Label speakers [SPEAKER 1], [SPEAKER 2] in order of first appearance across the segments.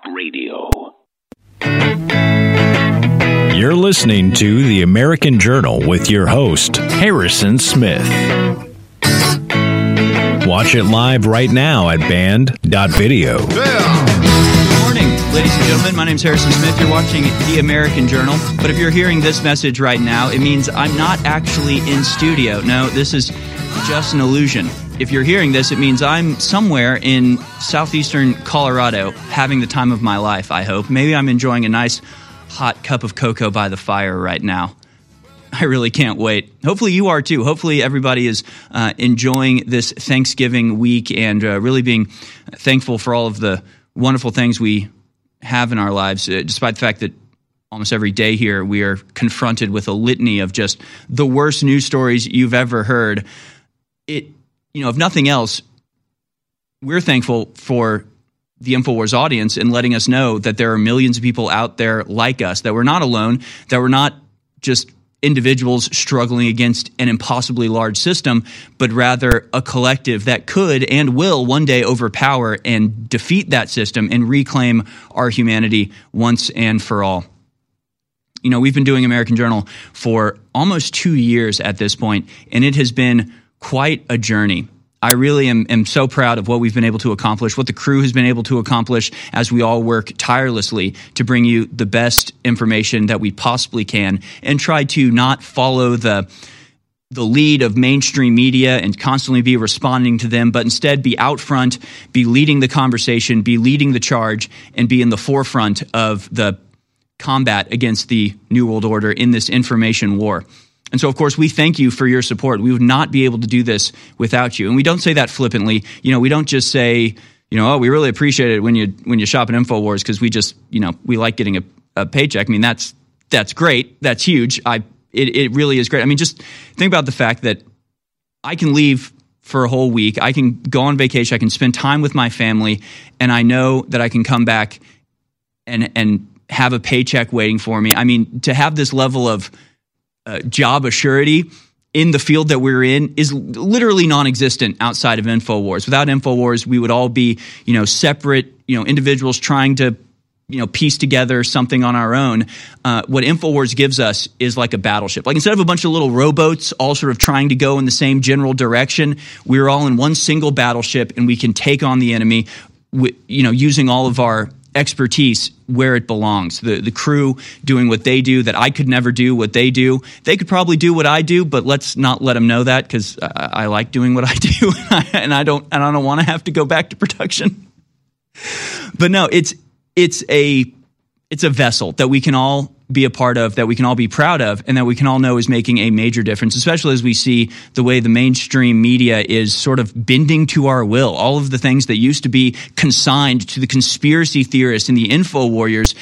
[SPEAKER 1] Talk Radio.
[SPEAKER 2] You're listening to the American Journal with your host, Harrison Smith. Watch it live right now at band.video.
[SPEAKER 3] Good morning, ladies and gentlemen. My name is Harrison Smith. You're watching The American Journal. But if you're hearing this message right now, it means I'm not actually in studio. No, this is just an illusion. If you're hearing this, it means I'm somewhere in southeastern Colorado having the time of my life, I hope. Maybe I'm enjoying a nice hot cup of cocoa by the fire right now. I really can't wait. Hopefully, you are too. Hopefully, everybody is uh, enjoying this Thanksgiving week and uh, really being thankful for all of the wonderful things we have in our lives, uh, despite the fact that almost every day here we are confronted with a litany of just the worst news stories you've ever heard. It, you know, if nothing else, we're thankful for the InfoWars audience and letting us know that there are millions of people out there like us, that we're not alone, that we're not just individuals struggling against an impossibly large system, but rather a collective that could and will one day overpower and defeat that system and reclaim our humanity once and for all. You know, we've been doing American Journal for almost two years at this point, and it has been quite a journey. I really am, am, so proud of what we've been able to accomplish, what the crew has been able to accomplish as we all work tirelessly to bring you the best information that we possibly can and try to not follow the the lead of mainstream media and constantly be responding to them, but instead be out front, be leading the conversation, be leading the charge, and be in the forefront of the combat against the New World Order in this information war. And so, of course, we thank you for your support. We would not be able to do this without you. And we don't say that flippantly. You know, we don't just say, you know, oh, we really appreciate it when you when you shop at Infowars because we just, you know, we like getting a, a paycheck. I mean, that's that's great. That's huge. I it, it really is great. I mean, just think about the fact that I can leave for a whole week. I can go on vacation. I can spend time with my family, and I know that I can come back and and have a paycheck waiting for me. I mean, to have this level of uh, job assurity in the field that we're in is literally non-existent outside of Infowars. Without Infowars, we would all be, you know, separate, you know, individuals trying to you know piece together something on our own uh, what infowars gives us is like a battleship like instead of a bunch of little rowboats all sort of trying to go in the same general direction we're all in one single battleship and we can take on the enemy you know using all of our expertise where it belongs. The the crew doing what they do that I could never do what they do. They could probably do what I do, but let's not let them know that because I, I, like doing what I do, and I don't and I don't want to have to go back to production. But no, it's it's a it's a vessel that we can all be a part of, that we can all be proud of, and that we can all know is making a major difference, especially as we see the way the mainstream media is sort of bending to our will. All of the things that used to be consigned to the conspiracy theorists and the info warriors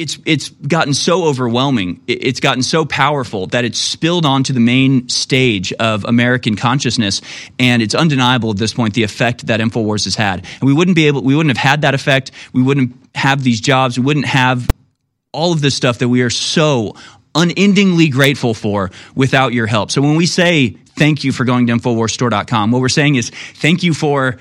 [SPEAKER 3] it's it's gotten so overwhelming. It's gotten so powerful that it's spilled onto the main stage of american consciousness and it's undeniable at this point the effect that infowars has had. And we wouldn't be able we wouldn't have had that effect. We wouldn't have these jobs we wouldn't have all of this stuff that we are so unendingly grateful for without your help. So when we say thank you for going to InfoWarsStore.com, what we're saying is thank you for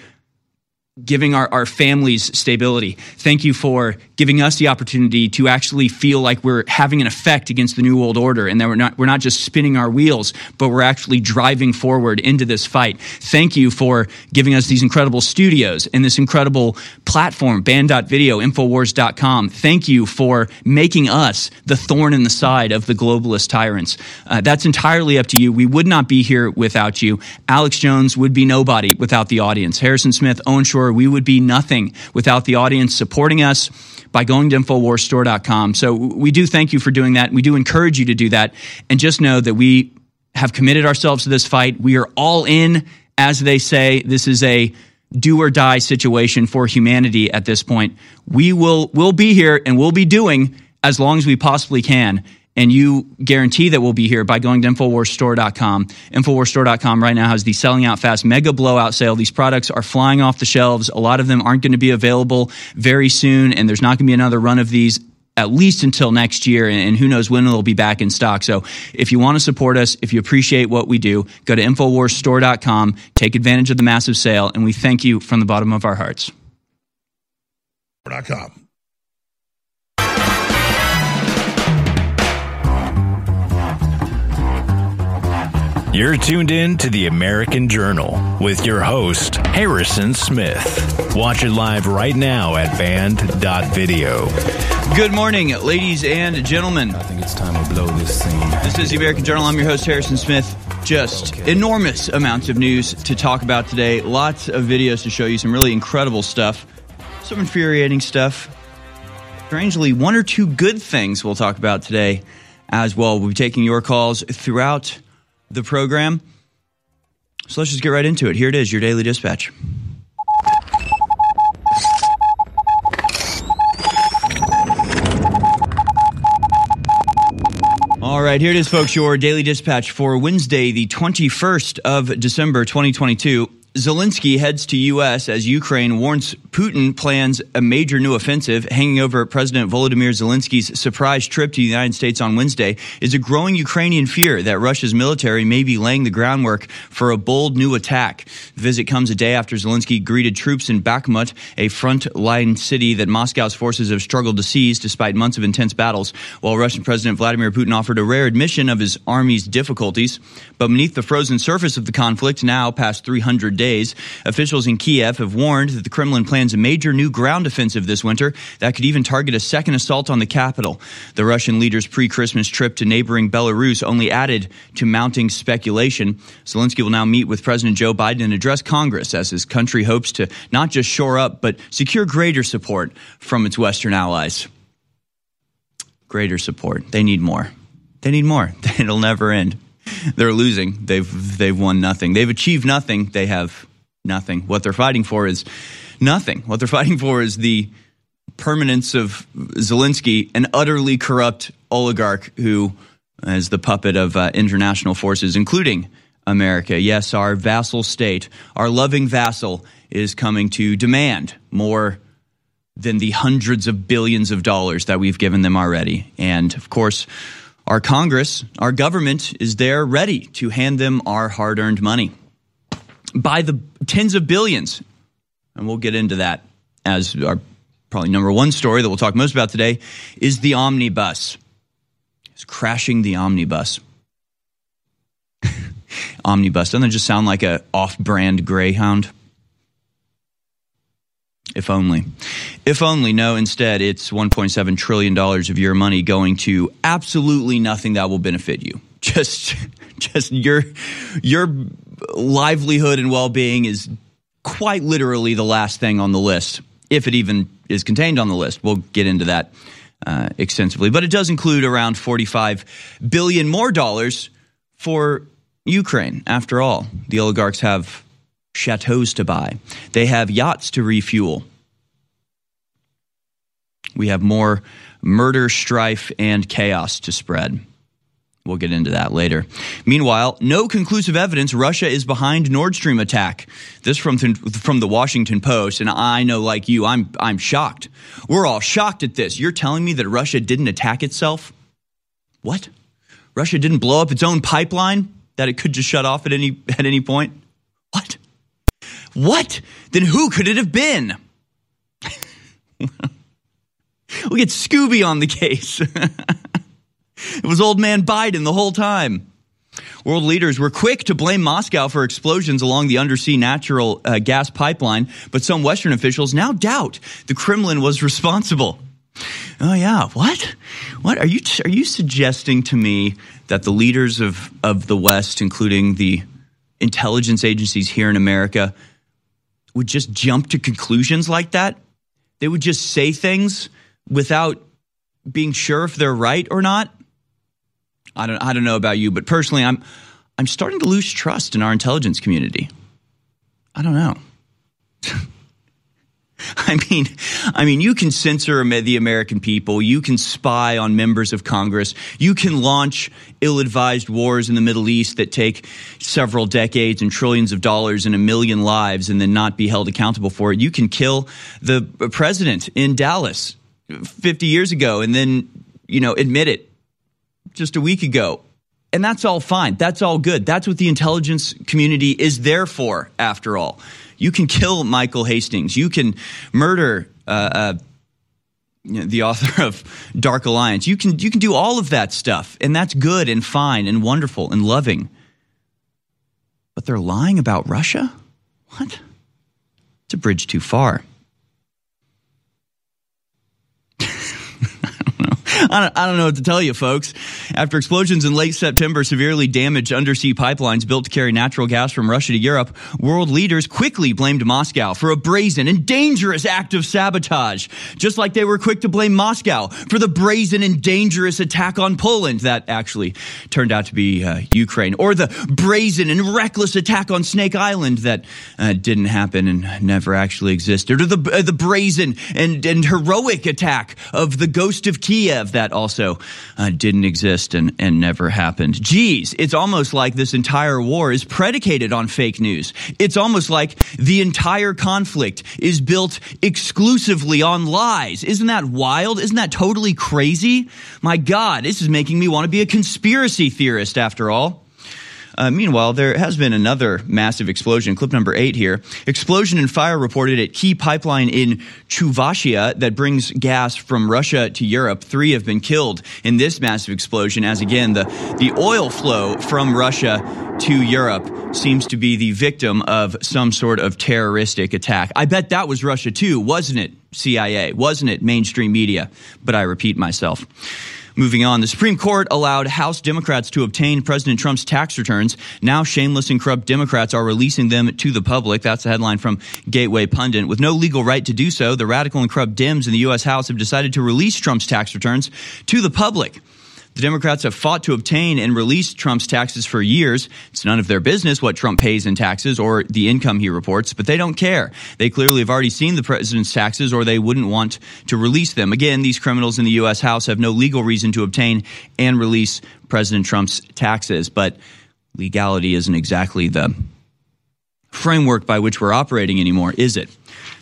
[SPEAKER 3] giving our, our families stability. Thank you for giving us the opportunity to actually feel like we're having an effect against the New World Order and that we're not, we're not just spinning our wheels, but we're actually driving forward into this fight. Thank you for giving us these incredible studios and this incredible platform, band.video, infowars.com. Thank you for making us the thorn in the side of the globalist tyrants. Uh, that's entirely up to you. We would not be here without you. Alex Jones would be nobody without the audience. Harrison Smith, Owen Shroyer, we would be nothing without the audience supporting us by going to InfoWarsStore.com. So we do thank you for doing that. We do encourage you to do that. And just know that we have committed ourselves to this fight. We are all in, as they say. This is a do or die situation for humanity at this point. We will will be here and we'll be doing as long as we possibly can and you guarantee that we'll be here by going to InfoWarsStore.com. InfoWarsStore.com right now has the selling out fast mega blowout sale. These products are flying off the shelves. A lot of them aren't going to be available very soon, and there's not going to be another run of these at least until next year, and who knows when it'll be back in stock. So if you want to support us, if you appreciate what we do, go to InfoWarsStore.com, take advantage of the massive sale, and we thank you from the bottom of our hearts.
[SPEAKER 1] com.
[SPEAKER 2] You're tuned in to the American Journal with your host, Harrison Smith. Watch it live right now at band.video.
[SPEAKER 3] Good morning, ladies and gentlemen.
[SPEAKER 4] I think it's time to blow this scene.
[SPEAKER 3] This is the American Journal. I'm your host, Harrison Smith. Just
[SPEAKER 4] Okay.
[SPEAKER 3] enormous amounts of news to talk about today. Lots of videos to show you some really incredible stuff, some infuriating stuff. Strangely, one or two good things we'll talk about today as well. We'll be taking your calls throughout the program. So let's just get right into it. Here it is, your daily dispatch. All right, here it is, folks. Your daily dispatch for Wednesday, the 21st of December, 2022. Zelensky heads to U.S. as Ukraine warns Putin plans a major new offensive. Hanging over President Volodymyr Zelensky's surprise trip to the United States on Wednesday is a growing Ukrainian fear that Russia's military may be laying the groundwork for a bold new attack. The visit comes a day after Zelensky greeted troops in Bakhmut, a front-line city that Moscow's forces have struggled to seize despite months of intense battles, while Russian President Vladimir Putin offered a rare admission of his army's difficulties. But beneath the frozen surface of the conflict, now past 300 days, officials in Kiev have warned that the Kremlin plans a major new ground offensive this winter that could even target a second assault on the capital. The Russian leader's pre-Christmas trip to neighboring Belarus only added to mounting speculation. Zelensky will now meet with President Joe Biden and address Congress as his country hopes to not just shore up, but secure greater support from its Western allies. Greater support. They need more. They need more. It'll never end. They're losing. They've they've won nothing. They've achieved nothing. They have nothing. What they're fighting for is nothing. What they're fighting for is the permanence of Zelensky, an utterly corrupt oligarch who is the puppet of uh, international forces, including America. Yes, our vassal state, our loving vassal, is coming to demand more than the hundreds of billions of dollars that we've given them already. And of course, our Congress, our government is there ready to hand them our hard earned money by the tens of billions. And we'll get into that as our probably number one story that we'll talk most about today is the omnibus. It's crashing the omnibus. omnibus doesn't just sound like a off-brand greyhound? If only. If only, no, instead, it's $1.7 trillion of your money going to absolutely nothing that will benefit you. Just, just your, your livelihood and well being is quite literally the last thing on the list, if it even is contained on the list. We'll get into that uh, extensively. But it does include around 45 billion more dollars for Ukraine. After all, the oligarchs have chateaus to buy, they have yachts to refuel. We have more murder, strife, and chaos to spread. We'll get into that later. Meanwhile, no conclusive evidence Russia is behind Nord Stream attack. This from from the Washington Post, and I know, like you, I'm I'm shocked. We're all shocked at this. You're telling me that Russia didn't attack itself? What? Russia didn't blow up its own pipeline that it could just shut off at any at any point? What? What? Then who could it have been? we'll get Scooby on the case. it was old man Biden the whole time. World leaders were quick to blame Moscow for explosions along the undersea natural uh, gas pipeline, but some Western officials now doubt the Kremlin was responsible. Oh yeah, what? What are you are you suggesting to me that the leaders of of the West, including the intelligence agencies here in America, would just jump to conclusions like that? They would just say things without being sure if they're right or not? I don't I don't know about you, but personally I'm I'm starting to lose trust in our intelligence community. I don't know. I mean, I mean, you can censor the American people. You can spy on members of Congress. You can launch ill-advised wars in the Middle East that take several decades and trillions of dollars and a million lives, and then not be held accountable for it. You can kill the president in Dallas 50 years ago, and then you know admit it just a week ago. And that's all fine. That's all good. That's what the intelligence community is there for, after all. You can kill Michael Hastings. You can murder uh, uh, you know, the author of Dark Alliance. You can you can do all of that stuff, and that's good and fine and wonderful and loving. But they're lying about Russia? What? It's a bridge too far. I don't, I don't know what to tell you, folks. After explosions in late September severely damaged undersea pipelines built to carry natural gas from Russia to Europe, world leaders quickly blamed Moscow for a brazen and dangerous act of sabotage, just like they were quick to blame Moscow for the brazen and dangerous attack on Poland that actually turned out to be uh, Ukraine, or the brazen and reckless attack on Snake Island that uh, didn't happen and never actually existed, or the, uh, the brazen and, and heroic attack of the ghost of Kiev that also uh, didn't exist and, and never happened. Geez, it's almost like this entire war is predicated on fake news. It's almost like the entire conflict is built exclusively on lies. Isn't that wild? Isn't that totally crazy? My God, this is making me want to be a conspiracy theorist after all. Uh, meanwhile, there has been another massive explosion. Clip number eight here. Explosion and fire reported at key pipeline in Chuvashia that brings gas from Russia to Europe. Three have been killed in this massive explosion as again, the, the oil flow from Russia to Europe seems to be the victim of some sort of terroristic attack. I bet that was Russia too, wasn't it? CIA, wasn't it? Mainstream media. But I repeat myself. Moving on, the Supreme Court allowed House Democrats to obtain President Trump's tax returns. Now, shameless and corrupt Democrats are releasing them to the public. That's the headline from Gateway Pundit. With no legal right to do so, the radical and corrupt Dems in the U.S. House have decided to release Trump's tax returns to the public. The Democrats have fought to obtain and release Trump's taxes for years. It's none of their business what Trump pays in taxes or the income he reports, but they don't care. They clearly have already seen the president's taxes or they wouldn't want to release them. Again, these criminals in the U.S. House have no legal reason to obtain and release President Trump's taxes, but legality isn't exactly the framework by which we're operating anymore, is it?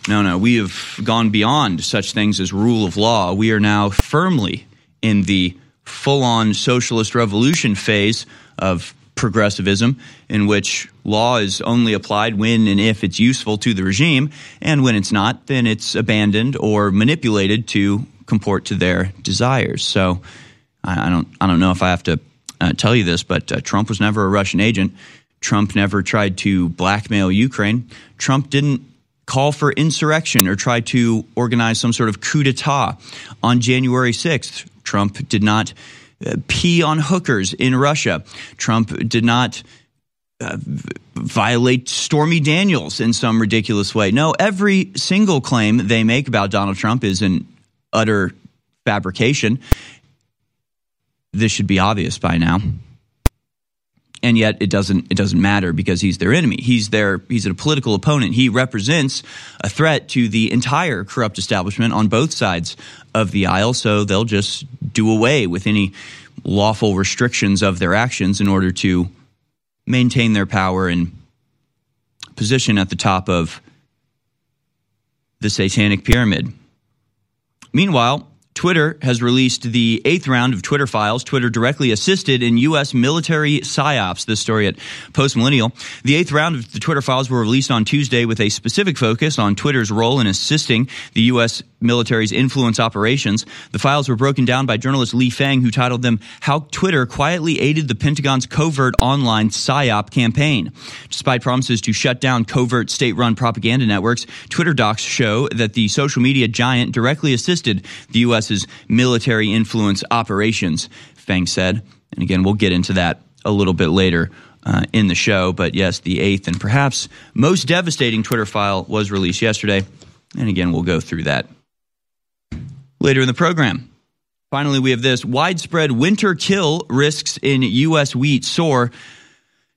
[SPEAKER 3] No, no, we have gone beyond such things as rule of law. We are now firmly in the full on socialist revolution phase of progressivism, in which law is only applied when and if it's useful to the regime, and when it's not, then it's abandoned or manipulated to comport to their desires. So I, don't, I don't know if I have to uh, tell you this, but uh, Trump was never a Russian agent. Trump never tried to blackmail Ukraine. Trump didn't call for insurrection or try to organize some sort of coup d'etat on January 6th. Trump did not uh, pee on hookers in Russia. Trump did not uh, violate Stormy Daniels in some ridiculous way. No, every single claim they make about Donald Trump is an utter fabrication. This should be obvious by now and yet it doesn't it doesn't matter because he's their enemy. He's their he's a political opponent. He represents a threat to the entire corrupt establishment on both sides of the aisle. So they'll just do away with any lawful restrictions of their actions in order to maintain their power and position at the top of the satanic pyramid. Meanwhile, Twitter has released the eighth round of Twitter files. Twitter directly assisted in U.S. military psyops. This story at Post Millennial. The eighth round of the Twitter files were released on Tuesday with a specific focus on Twitter's role in assisting the U.S. military's influence operations. The files were broken down by journalist Lee Fang, who titled them "How Twitter Quietly Aided the Pentagon's Covert Online Psyop Campaign." Despite promises to shut down covert state-run propaganda networks, Twitter docs show that the social media giant directly assisted the U.S. U.S.'s military influence operations, Fang said. And again, we'll get into that a little bit later uh, in the show. But yes, the eighth and perhaps most devastating Twitter file was released yesterday. And again, we'll go through that later in the program. Finally, we have this widespread winter kill risks in U.S. wheat soar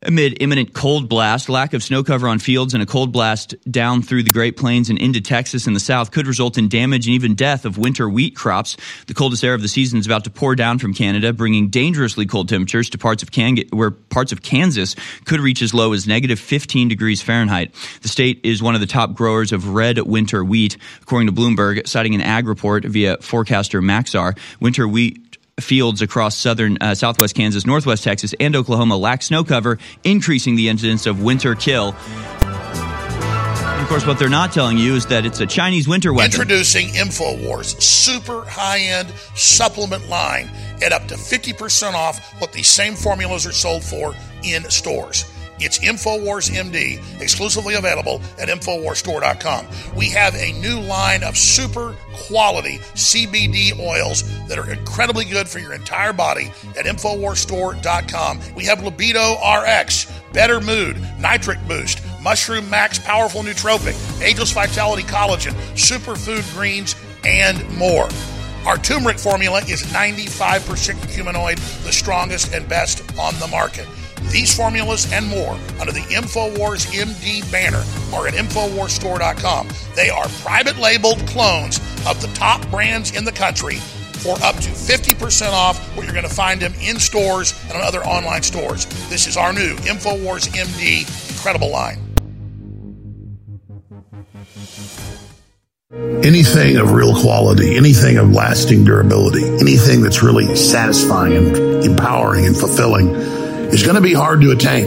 [SPEAKER 3] Amid imminent cold blast, lack of snow cover on fields, and a cold blast down through the Great Plains and into Texas and the South could result in damage and even death of winter wheat crops. The coldest air of the season is about to pour down from Canada, bringing dangerously cold temperatures to parts of Can- where parts of Kansas could reach as low as negative 15 degrees Fahrenheit. The state is one of the top growers of red winter wheat, according to Bloomberg, citing an ag report via forecaster Maxar. Winter wheat fields across southern, uh, southwest Kansas, northwest Texas, and Oklahoma lack snow cover, increasing the incidence of winter kill Of course, what they're not telling you is that it's a Chinese winter weapon.
[SPEAKER 1] Introducing InfoWars super high-end supplement line at up to 50% off what these same formulas are sold for in stores. It's InfoWars MD, exclusively available at InfoWarsStore.com. We have a new line of super quality CBD oils that are incredibly good for your entire body at InfoWarsStore.com. We have Libido RX, Better Mood, Nitric Boost, Mushroom Max Powerful Nootropic, Ageless Vitality Collagen, Superfood Greens, and more. Our turmeric formula is 95% curcuminoid, the strongest and best on the market. These formulas and more under the InfoWars MD banner are at InfoWarsStore.com. They are private labeled clones of the top brands in the country for up to 50% off where you're going to find them in stores and on other online stores. This is our new InfoWars MD incredible line.
[SPEAKER 5] Anything of real quality, anything of lasting durability, anything that's really satisfying and empowering and fulfilling is going to be hard to attain.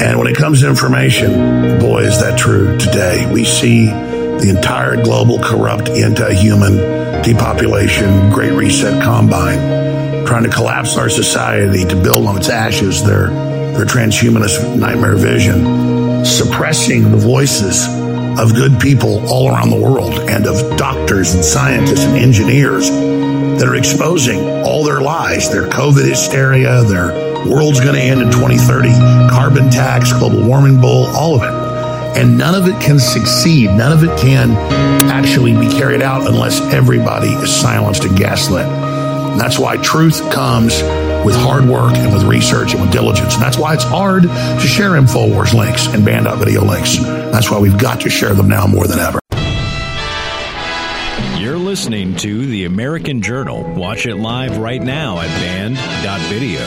[SPEAKER 5] And when it comes to information, boy, is that true today. We see the entire global corrupt anti-human depopulation, great reset combine, trying to collapse our society to build on its ashes their, their transhumanist nightmare vision, suppressing the voices of good people all around the world and of doctors and scientists and engineers that are exposing all lies, their COVID hysteria, their world's going to end in 2030, carbon tax, global warming bull, all of it. And none of it can succeed. None of it can actually be carried out unless everybody is silenced and gaslit. And that's why truth comes with hard work and with research and with diligence. And that's why it's hard to share InfoWars links and band.video links. That's why we've got to share them now more than ever.
[SPEAKER 2] Listening to The American Journal. Watch it live right now at band.video.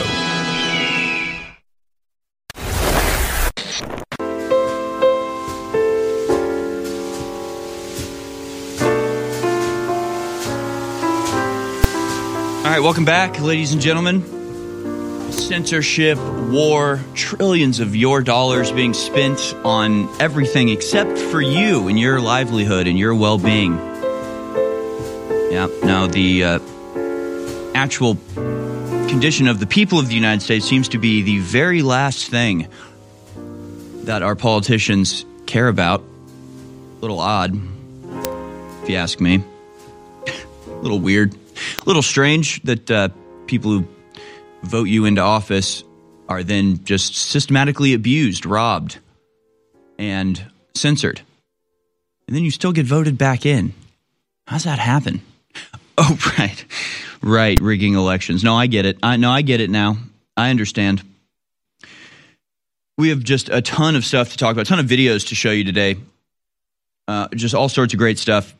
[SPEAKER 3] All right, welcome back, ladies and gentlemen. Censorship, war, trillions of your dollars being spent on everything except for you and your livelihood and your well being. Yeah, now the uh, actual condition of the people of the United States seems to be the very last thing that our politicians care about. A little odd, if you ask me. A little weird. A little strange that uh, people who vote you into office are then just systematically abused, robbed, and censored. And then you still get voted back in. How's that happen? Oh, right. Right, rigging elections. No, I get it. I no, I get it now. I understand. We have just a ton of stuff to talk about, a ton of videos to show you today. Uh, just all sorts of great stuff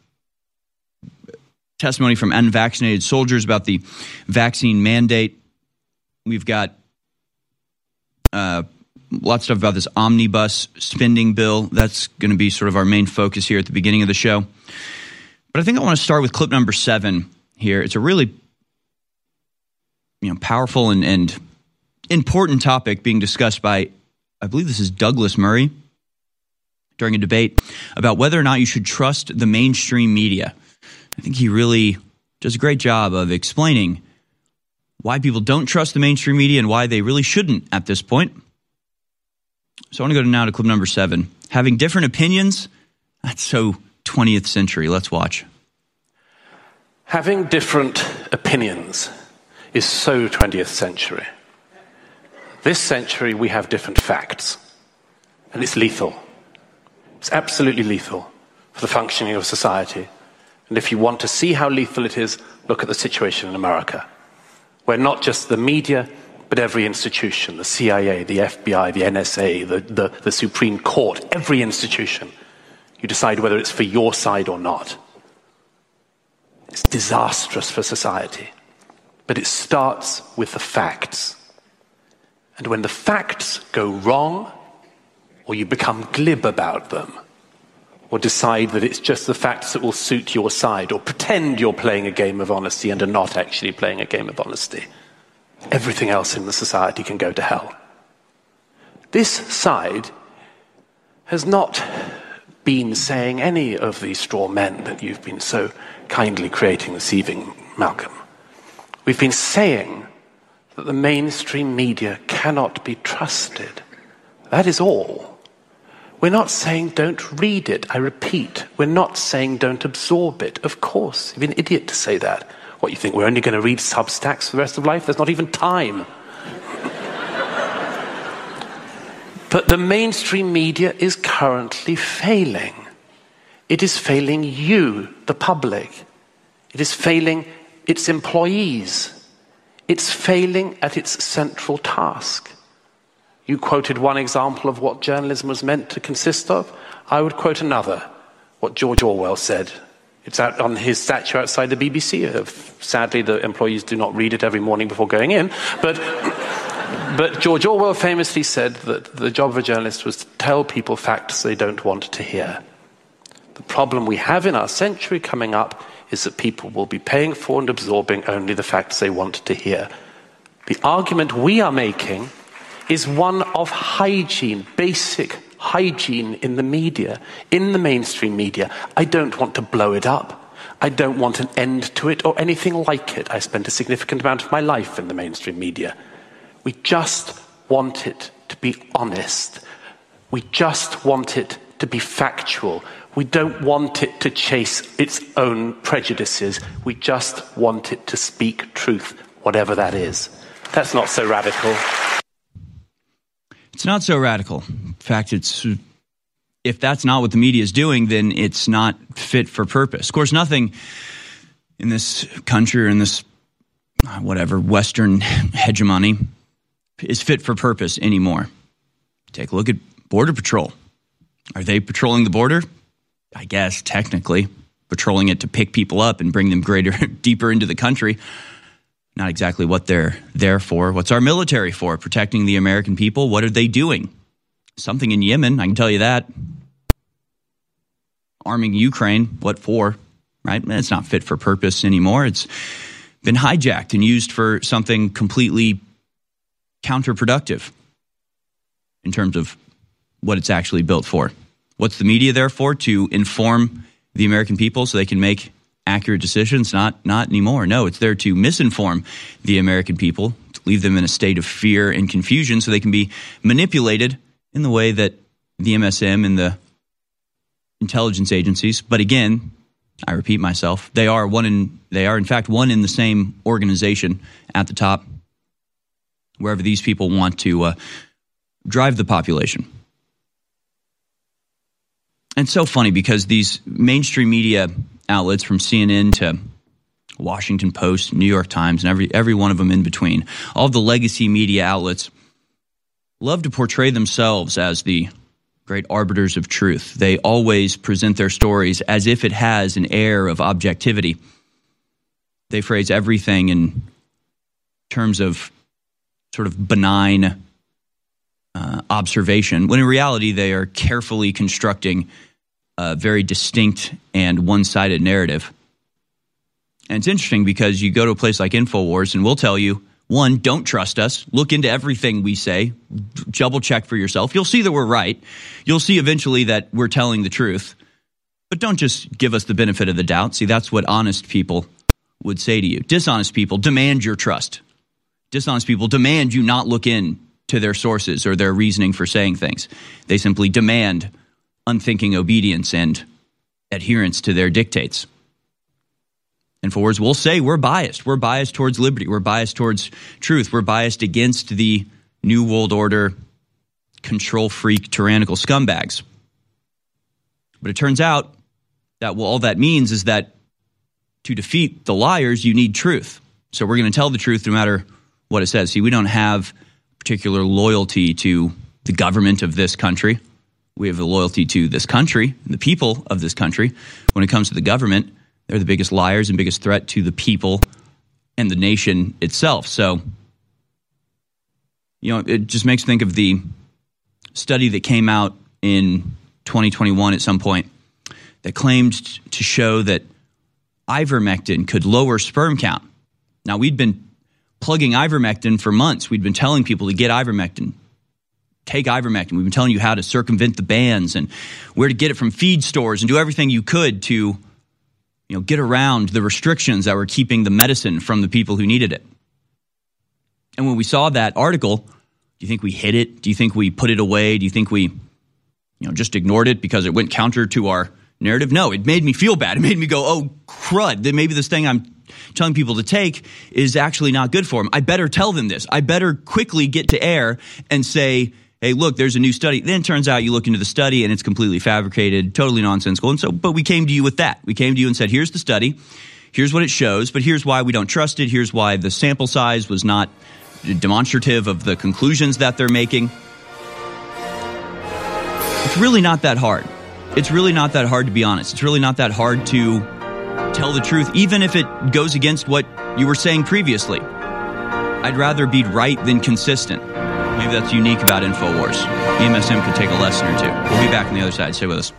[SPEAKER 3] testimony from unvaccinated soldiers about the vaccine mandate. We've got uh, lots of stuff about this omnibus spending bill. That's going to be sort of our main focus here at the beginning of the show. But I think I want to start with clip number seven here. It's a really you know powerful and, and important topic being discussed by I believe this is Douglas Murray during a debate about whether or not you should trust the mainstream media. I think he really does a great job of explaining why people don't trust the mainstream media and why they really shouldn't at this point. So I want to go now to clip number seven. Having different opinions, that's so 20th century. Let's watch.
[SPEAKER 6] Having different opinions is so 20th century. This century, we have different facts, and it's lethal. It's absolutely lethal for the functioning of society. And if you want to see how lethal it is, look at the situation in America, where not just the media, but every institution, the CIA, the FBI, the NSA, the, the, the Supreme Court, every institution, you decide whether it's for your side or not. It's disastrous for society. But it starts with the facts. And when the facts go wrong, or you become glib about them, or decide that it's just the facts that will suit your side, or pretend you're playing a game of honesty and are not actually playing a game of honesty, everything else in the society can go to hell. This side has not been saying any of these straw men that you've been so kindly creating this evening, Malcolm. We've been saying that the mainstream media cannot be trusted. That is all. We're not saying don't read it. I repeat, we're not saying don't absorb it. Of course, you'd be an idiot to say that. What, you think we're only going to read Substacks for the rest of life? There's not even time. But the mainstream media is currently failing. It is failing you, the public. It is failing its employees. It's failing at its central task. You quoted one example of what journalism was meant to consist of. I would quote another, what George Orwell said it's out on his statue outside the BBC. Sadly, the employees do not read it every morning before going in. But, but George Orwell famously said that the job of a journalist was to tell people facts they don't want to hear. The problem we have in our century coming up is that people will be paying for and absorbing only the facts they want to hear. The argument we are making is one of hygiene, basic hygiene in the media, in the mainstream media. I don't want to blow it up. I don't want an end to it or anything like it. I spent a significant amount of my life in the mainstream media. We just want it to be honest. We just want it to be factual. We don't want it to chase its own prejudices. We just want it to speak truth, whatever that is. That's not so radical.
[SPEAKER 3] It's not so radical. In fact, it's if that's not what the media is doing, then it's not fit for purpose. Of course, nothing in this country or in this uh, whatever Western hegemony is fit for purpose anymore. Take a look at Border Patrol. Are they patrolling the border? I guess technically patrolling it to pick people up and bring them greater deeper into the country not exactly what they're there for. What's our military for? Protecting the American people? What are they doing? Something in Yemen, I can tell you that. Arming Ukraine, what for? Right? It's not fit for purpose anymore. It's been hijacked and used for something completely counterproductive in terms of what it's actually built for. What's the media there for? To inform the American people so they can make accurate decisions. Not not anymore. No, it's there to misinform the American people, to leave them in a state of fear and confusion, so they can be manipulated in the way that the MSM and the intelligence agencies. But again, I repeat myself, they are one in they are in fact one in the same organization at the top, wherever these people want to uh, drive the population. And so funny because these mainstream media outlets from CNN to Washington Post, New York Times, and every every one of them in between. All the legacy media outlets love to portray themselves as the great arbiters of truth. They always present their stories as if it has an air of objectivity. They phrase everything in terms of sort of benign uh, observation, when in reality they are carefully constructing a very distinct and one sided narrative. And it's interesting because you go to a place like InfoWars and we'll tell you one, don't trust us. Look into everything we say. Double check for yourself. You'll see that we're right. You'll see eventually that we're telling the truth. But don't just give us the benefit of the doubt. See, that's what honest people would say to you. Dishonest people demand your trust. Dishonest people demand you not look in to their sources or their reasoning for saying things. They simply demand unthinking obedience and adherence to their dictates. And for words, we'll say we're biased. We're biased towards liberty. We're biased towards truth. We're biased against the New World Order control freak tyrannical scumbags. But it turns out that well, all that means is that to defeat the liars, you need truth. So we're going to tell the truth no matter what it says. See, we don't have particular loyalty to the government of this country. We have a loyalty to this country, the people of this country. When it comes to the government, they're the biggest liars and biggest threat to the people and the nation itself. So, you know, it just makes me think of the study that came out in 2021 at some point that claimed to show that ivermectin could lower sperm count. Now, we'd been plugging ivermectin for months. We'd been telling people to get ivermectin take ivermectin. We've been telling you how to circumvent the bans and where to get it from feed stores and do everything you could to you know get around the restrictions that were keeping the medicine from the people who needed it. And when we saw that article, do you think we hid it? Do you think we put it away? Do you think we you know just ignored it because it went counter to our narrative? No, it made me feel bad. It made me go, "Oh crud, maybe this thing I'm telling people to take is actually not good for them. I better tell them this. I better quickly get to air and say, hey, look, there's a new study. Then it turns out you look into the study and it's completely fabricated, totally nonsensical. And so, but we came to you with that. We came to you and said, here's the study. Here's what it shows, but here's why we don't trust it. Here's why the sample size was not demonstrative of the conclusions that they're making. It's really not that hard. It's really not that hard to be honest. It's really not that hard to tell the truth, even if it goes against what you were saying previously. I'd rather be right than consistent. Maybe that's unique about InfoWars. EMSM could take a lesson or two. We'll be back on the other side. Stay with us.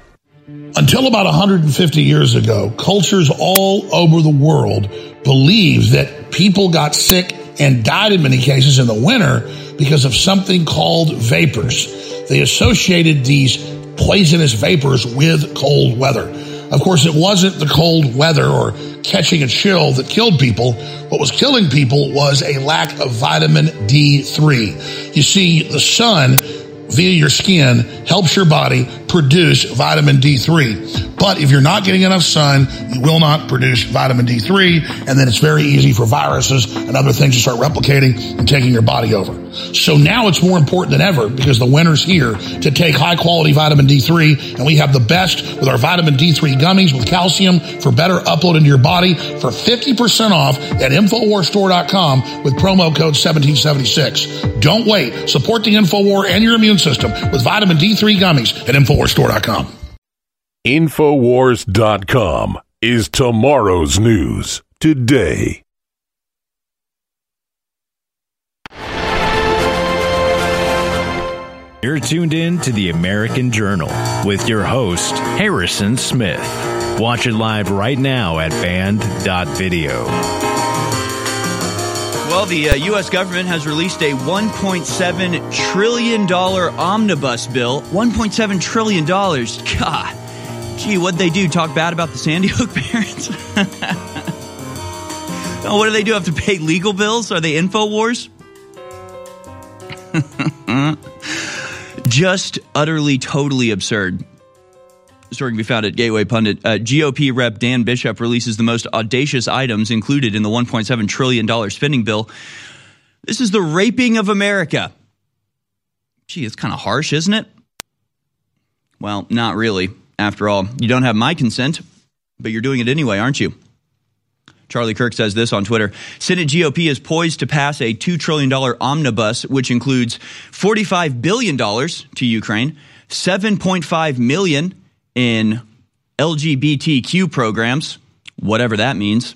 [SPEAKER 1] Until about 150 years ago, cultures all over the world believed that people got sick and died in many cases in the winter because of something called vapors. They associated these poisonous vapors with cold weather. Of course, it wasn't the cold weather or catching a chill that killed people. What was killing people was a lack of vitamin D3. You see, the sun via your skin helps your body produce vitamin D3. But if you're not getting enough sun, you will not produce vitamin D3, and then it's very easy for viruses and other things to start replicating and taking your body over. So now it's more important than ever because the winter's here to take high quality vitamin D3, and we have the best with our vitamin D3 gummies with calcium for better upload into your body for 50% off at InfoWarStore.com with promo code 1776. Don't wait. Support the InfoWar and your immune system with vitamin D3 gummies at InfoWarsStore.com.
[SPEAKER 7] Infowars.com is tomorrow's news today.
[SPEAKER 2] You're tuned in to the American Journal with your host, Harrison Smith. Watch it live right now at band.video.
[SPEAKER 3] Well, the uh, U.S. government has released a $1.7 trillion omnibus bill. $1.7 trillion. God. Gee, what'd they do? Talk bad about the Sandy Hook parents? oh, what do they do? Have to pay legal bills? Are they InfoWars? Just utterly, totally absurd. Story can be found at Gateway Pundit. Uh, GOP Rep Dan Bishop releases the most audacious items included in the $1.7 trillion spending bill. This is the raping of America. Gee, it's kind of harsh, isn't it? Well, not really. After all, you don't have my consent, but you're doing it anyway, aren't you? Charlie Kirk says this on Twitter. Senate GOP is poised to pass a $2 trillion omnibus, which includes $45 billion to Ukraine, $7.5 million in LGBTQ programs, whatever that means,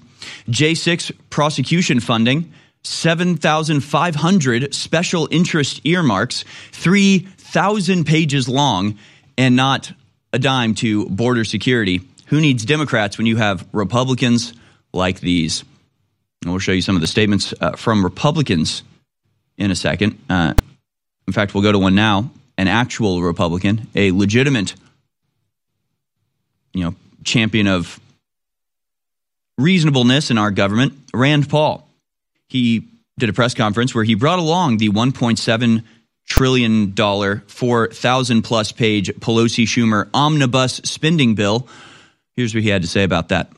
[SPEAKER 3] J6 prosecution funding, 7,500 special interest earmarks, 3,000 pages long, and not a dime to border security. Who needs Democrats when you have Republicans? like these. And we'll show you some of the statements uh, from Republicans in a second. Uh, in fact, we'll go to one now an actual Republican, a legitimate, you know, champion of reasonableness in our government, Rand Paul. He did a press conference where he brought along the 1.7 trillion dollar, 4,000 plus page Pelosi Schumer omnibus spending bill. Here's what he had to say about that.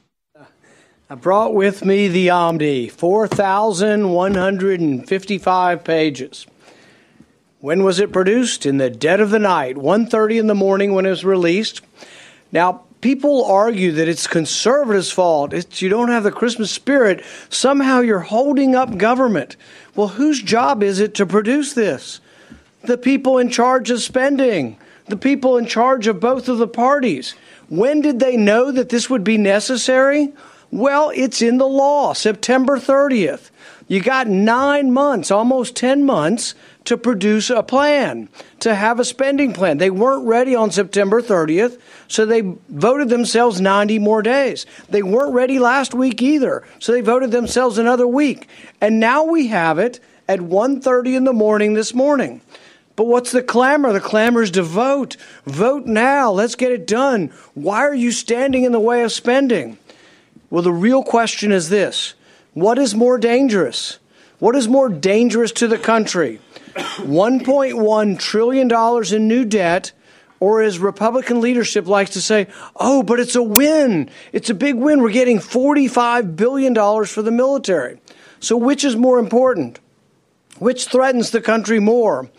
[SPEAKER 8] I brought with me the Omni, 4,155 pages. When was it produced? In the dead of the night, 1:30 in the morning when it was released. Now, people argue that it's conservatives' fault. It's you don't have the Christmas spirit. Somehow you're holding up government. Well, whose job is it to produce this? The people in charge of spending, the people in charge of both of the parties. When did they know that this would be necessary? Well, it's in the law, September 30th. You got nine months, almost 10 months, to produce a plan, to have a spending plan. They weren't ready on September 30th, so they voted themselves 90 more days. They weren't ready last week either, so they voted themselves another week. And now we have it at 1:30 in the morning this morning. But what's the clamor? The clamor is to vote. Vote now. Let's get it done. Why are you standing in the way of spending? Well, the real question is this what is more dangerous? What is more dangerous to the country? $1.1 trillion in new debt, or as Republican leadership likes to say, oh, but it's a win. It's a big win. We're getting $45 billion for the military. So, which is more important? Which threatens the country more?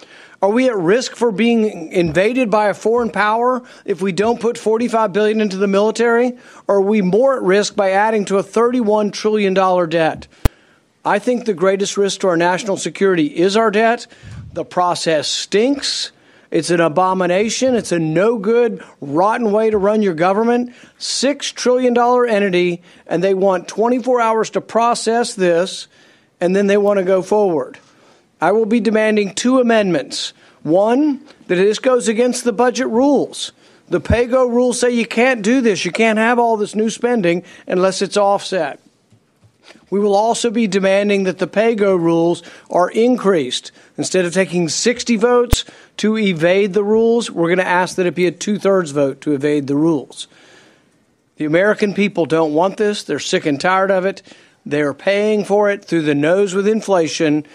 [SPEAKER 8] Are we at risk for being invaded by a foreign power if we don't put 45 billion into the military? Or are we more at risk by adding to a 31 trillion dollar debt? I think the greatest risk to our national security is our debt. The process stinks. It's an abomination. It's a no good, rotten way to run your government. $6 trillion entity, and they want 24 hours to process this, and then they want to go forward. I will be demanding two amendments. One, that this goes against the budget rules. The PAYGO rules say you can't do this. You can't have all this new spending unless it's offset. We will also be demanding that the PAYGO rules are increased. Instead of taking 60 votes to evade the rules, we're going to ask that it be a two thirds vote to evade the rules. The American people don't want this. They're sick and tired of it. They're paying for it through the nose with inflation.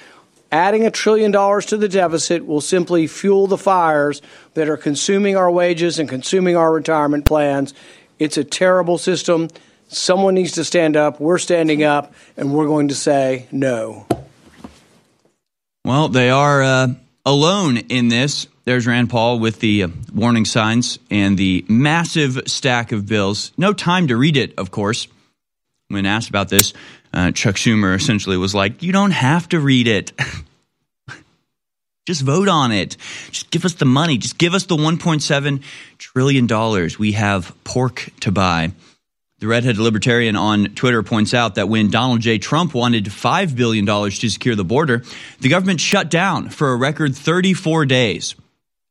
[SPEAKER 8] Adding a trillion dollars to the deficit will simply fuel the fires that are consuming our wages and consuming our retirement plans. It's a terrible system. Someone needs to stand up. We're standing up, and we're going to say no.
[SPEAKER 3] Well, they are uh, alone in this. There's Rand Paul with the uh, warning signs and the massive stack of bills. No time to read it, of course. When asked about this, uh, Chuck Schumer essentially was like, You don't have to read it. Just vote on it. Just give us the money. Just give us the $1.7 trillion. We have pork to buy. The redheaded libertarian on Twitter points out that when Donald J. Trump wanted $5 billion to secure the border, the government shut down for a record 34 days.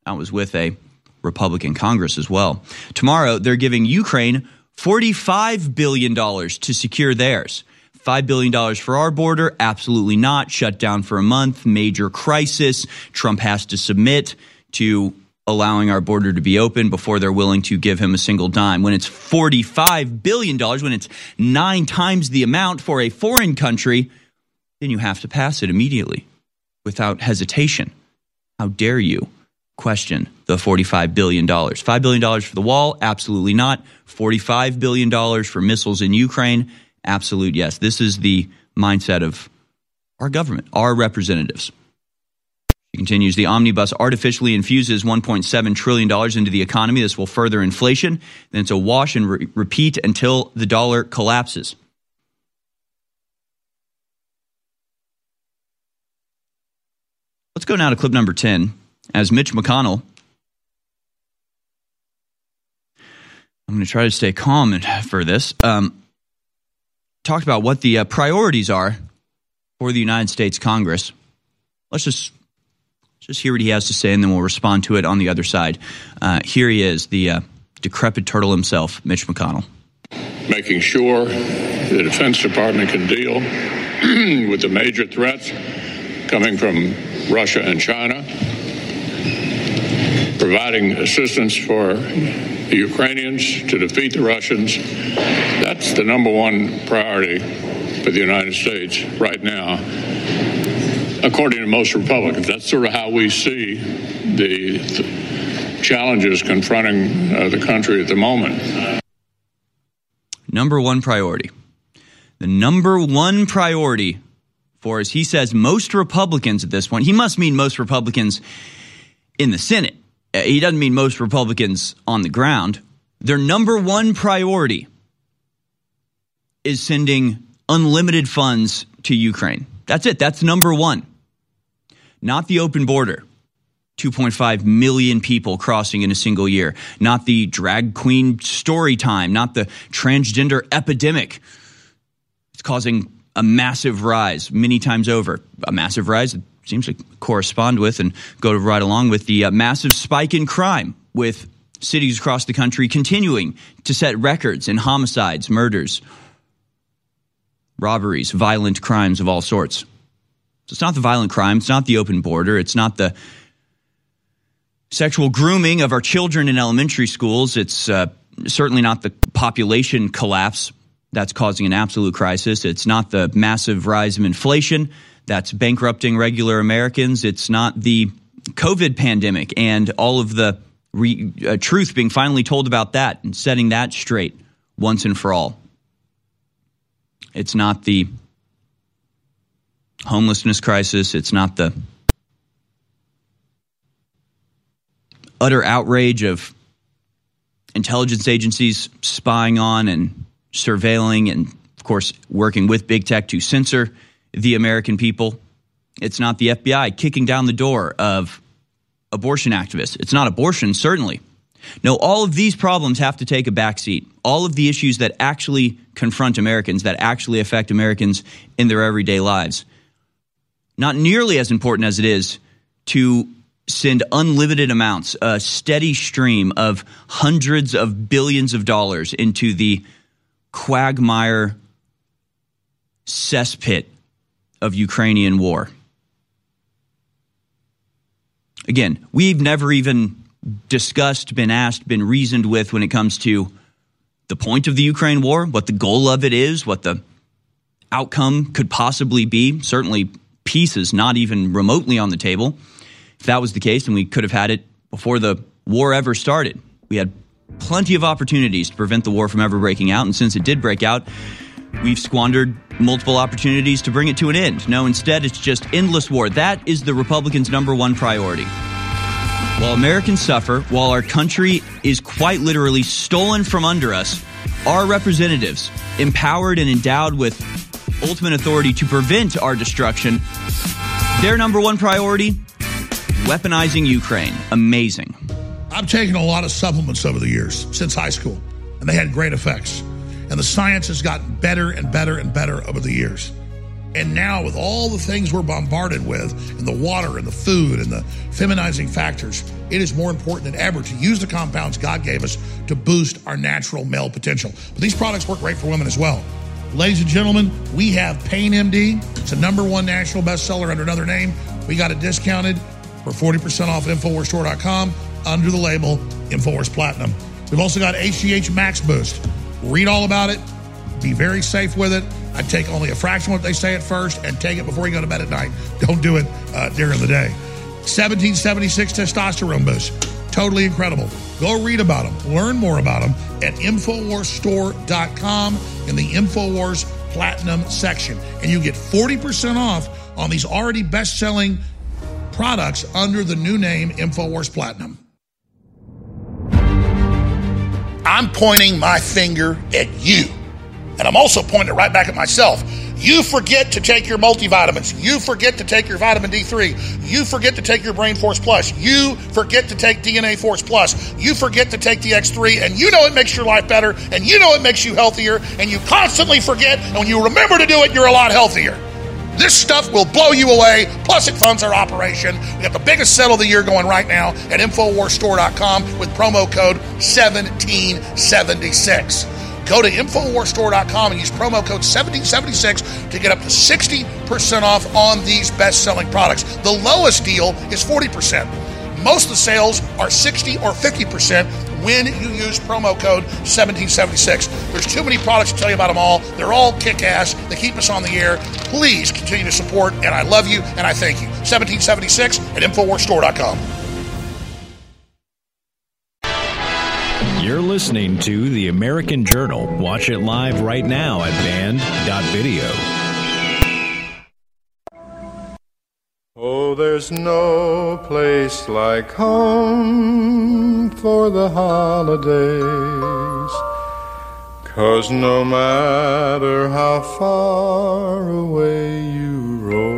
[SPEAKER 3] That was with a Republican Congress as well. Tomorrow, they're giving Ukraine $45 billion to secure theirs. $5 billion for our border? Absolutely not. Shut down for a month. Major crisis. Trump has to submit to allowing our border to be open before they're willing to give him a single dime. When it's $45 billion, when it's nine times the amount for a foreign country, then you have to pass it immediately without hesitation. How dare you question the $45 billion? $5 billion for the wall? Absolutely not. $45 billion for missiles in Ukraine? Absolute yes. This is the mindset of our government, our representatives. He continues the omnibus artificially infuses $1.7 trillion into the economy. This will further inflation. Then it's a wash and re- repeat until the dollar collapses. Let's go now to clip number 10 as Mitch McConnell. I'm going to try to stay calm for this. Um, talked about what the uh, priorities are for the United States Congress. Let's just just hear what he has to say, and then we'll respond to it on the other side. Uh, here he is, the uh, decrepit turtle himself, Mitch McConnell.
[SPEAKER 9] Making sure the Defense Department can deal with the major threats coming from Russia and China, providing assistance for the Ukrainians to defeat the Russians. That's the number one priority for the United States right now according to most Republicans. That's sort of how we see the, challenges confronting uh, the country at the moment.
[SPEAKER 3] Number one priority. The number one priority for, as he says, most Republicans at this point, he must mean most Republicans in the Senate. Uh, he doesn't mean most Republicans on the ground. Their number one priority is sending unlimited funds to Ukraine. That's it. That's number one not the open border. 2.5 million people crossing in a single year, not the drag queen story time, not the transgender epidemic. It's causing a massive rise many times over. A massive rise that seems to correspond with and go right along with the uh, massive spike in crime, with cities across the country continuing to set records in homicides, murders, robberies, violent crimes of all sorts. It's not the violent crime. It's not the open border. It's not the sexual grooming of our children in elementary schools. It's uh, certainly not the population collapse that's causing an absolute crisis. It's not the massive rise of inflation that's bankrupting regular Americans. It's not the COVID pandemic and all of the re, uh, truth being finally told about that and setting that straight once and for all. It's not the homelessness crisis. It's not the utter outrage of intelligence agencies spying on and surveilling and, of course, working with big tech to censor the American people. It's not the FBI kicking down the door of abortion activists. It's not abortion, certainly. No, all of these problems have to take a backseat. All of the issues that actually confront Americans, that actually affect Americans in their everyday lives. Not nearly as important as it is to send unlimited amounts, a steady stream of hundreds of billions of dollars into the quagmire cesspit of Ukrainian war. Again, we've never even discussed, been asked, been reasoned with when it comes to the point of the Ukraine war, what the goal of it is, what the outcome could possibly be. Certainly, peace is not even remotely on the table. If that was the case, then we could have had it before the war ever started. We had plenty of opportunities to prevent the war from ever breaking out, and since it did break out, we've squandered multiple opportunities to bring it to an end. No, instead, it's just endless war. That is the Republicans' number one priority. While Americans suffer, while our country is quite literally stolen from under us, our representatives, empowered and endowed with ultimate authority to prevent our destruction, their number one priority weaponizing Ukraine. Amazing.
[SPEAKER 1] I've taken a lot of supplements over the years since high school, and they had great effects. And the science has gotten better and better and better over the years. And now, with all the things we're bombarded with, and the water and the food and the feminizing factors, it is more important than ever to use the compounds God gave us to boost our natural male potential. But these products work great for women as well. Ladies and gentlemen, we have Pain MD. It's a number one national bestseller under another name. We got it discounted for 40% off at InfoWarsStore.com under the label InfoWars Platinum. We've also got HGH Max Boost. Read all about it. Be very safe with it. I take only a fraction of what they say at first and take it before you go to bed at night. Don't do it uh, during the day. 1776 testosterone boost. Totally incredible. Go read about them. Learn more about them at InfoWarsStore.com in the InfoWars Platinum section. And you get 40% off on these already best selling products under the new name InfoWars Platinum. I'm pointing my finger at you. And I'm also pointing right back at myself. You forget to take your multivitamins. You forget to take your vitamin D3. You forget to take your Brain Force Plus. You forget to take DNA Force Plus. You forget to take the X3. And you know it makes your life better. And you know it makes you healthier. And you constantly forget. And when you remember to do it, you're a lot healthier. This stuff will blow you away. Plus, it funds our operation. We got the biggest sale of the year going right now at InfoWarsStore.com with promo code 1776. Go to InfoWarsStore.com and use promo code 1776 to get up to 60% off on these best selling products. The lowest deal is 40%. Most of the sales are 60 or 50% when you use promo code 1776. There's too many products to tell you about them all. They're all kick ass. They keep us on the air. Please continue to support, and I love you and I thank you. 1776 at InfoWarsStore.com.
[SPEAKER 2] listening to The American Journal. Watch it live right now at band.video.
[SPEAKER 10] Oh, there's no place like home for the holidays. Cause no matter how far away you roam,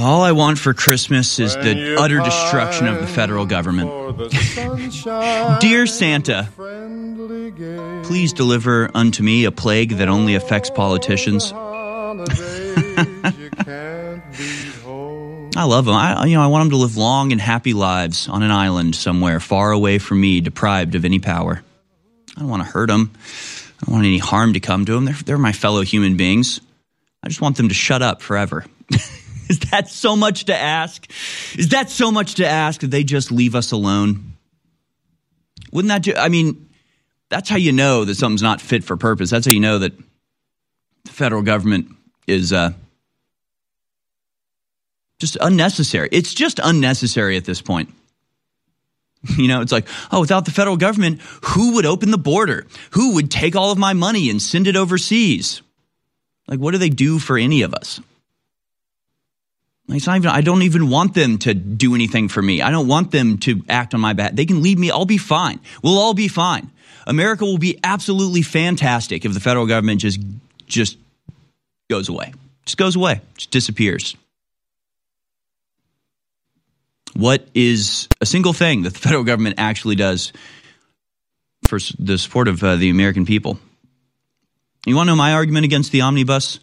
[SPEAKER 3] all I want for Christmas is the utter destruction of the federal government. Dear Santa, please deliver unto me a plague that only affects politicians. I love them. I, you know, I want them to live long and happy lives on an island somewhere far away from me, deprived of any power. I don't want to hurt them. I don't want any harm to come to them. They're, they're my fellow human beings. I just want them to shut up forever. Is that so much to ask? Is that so much to ask that they just leave us alone? Wouldn't that do? I mean, that's how you know that something's not fit for purpose. That's how you know that the federal government is uh, just unnecessary. It's just unnecessary at this point. You know, it's like, oh, without the federal government, who would open the border? Who would take all of my money and send it overseas? Like, what do they do for any of us? It's not even, I don't even want them to do anything for me. I don't want them to act on my behalf. They can leave me. I'll be fine. We'll all be fine. America will be absolutely fantastic if the federal government just just goes away. Just goes away. Just disappears. What is a single thing that the federal government actually does for the support of uh, the American people? You want to know my argument against the omnibus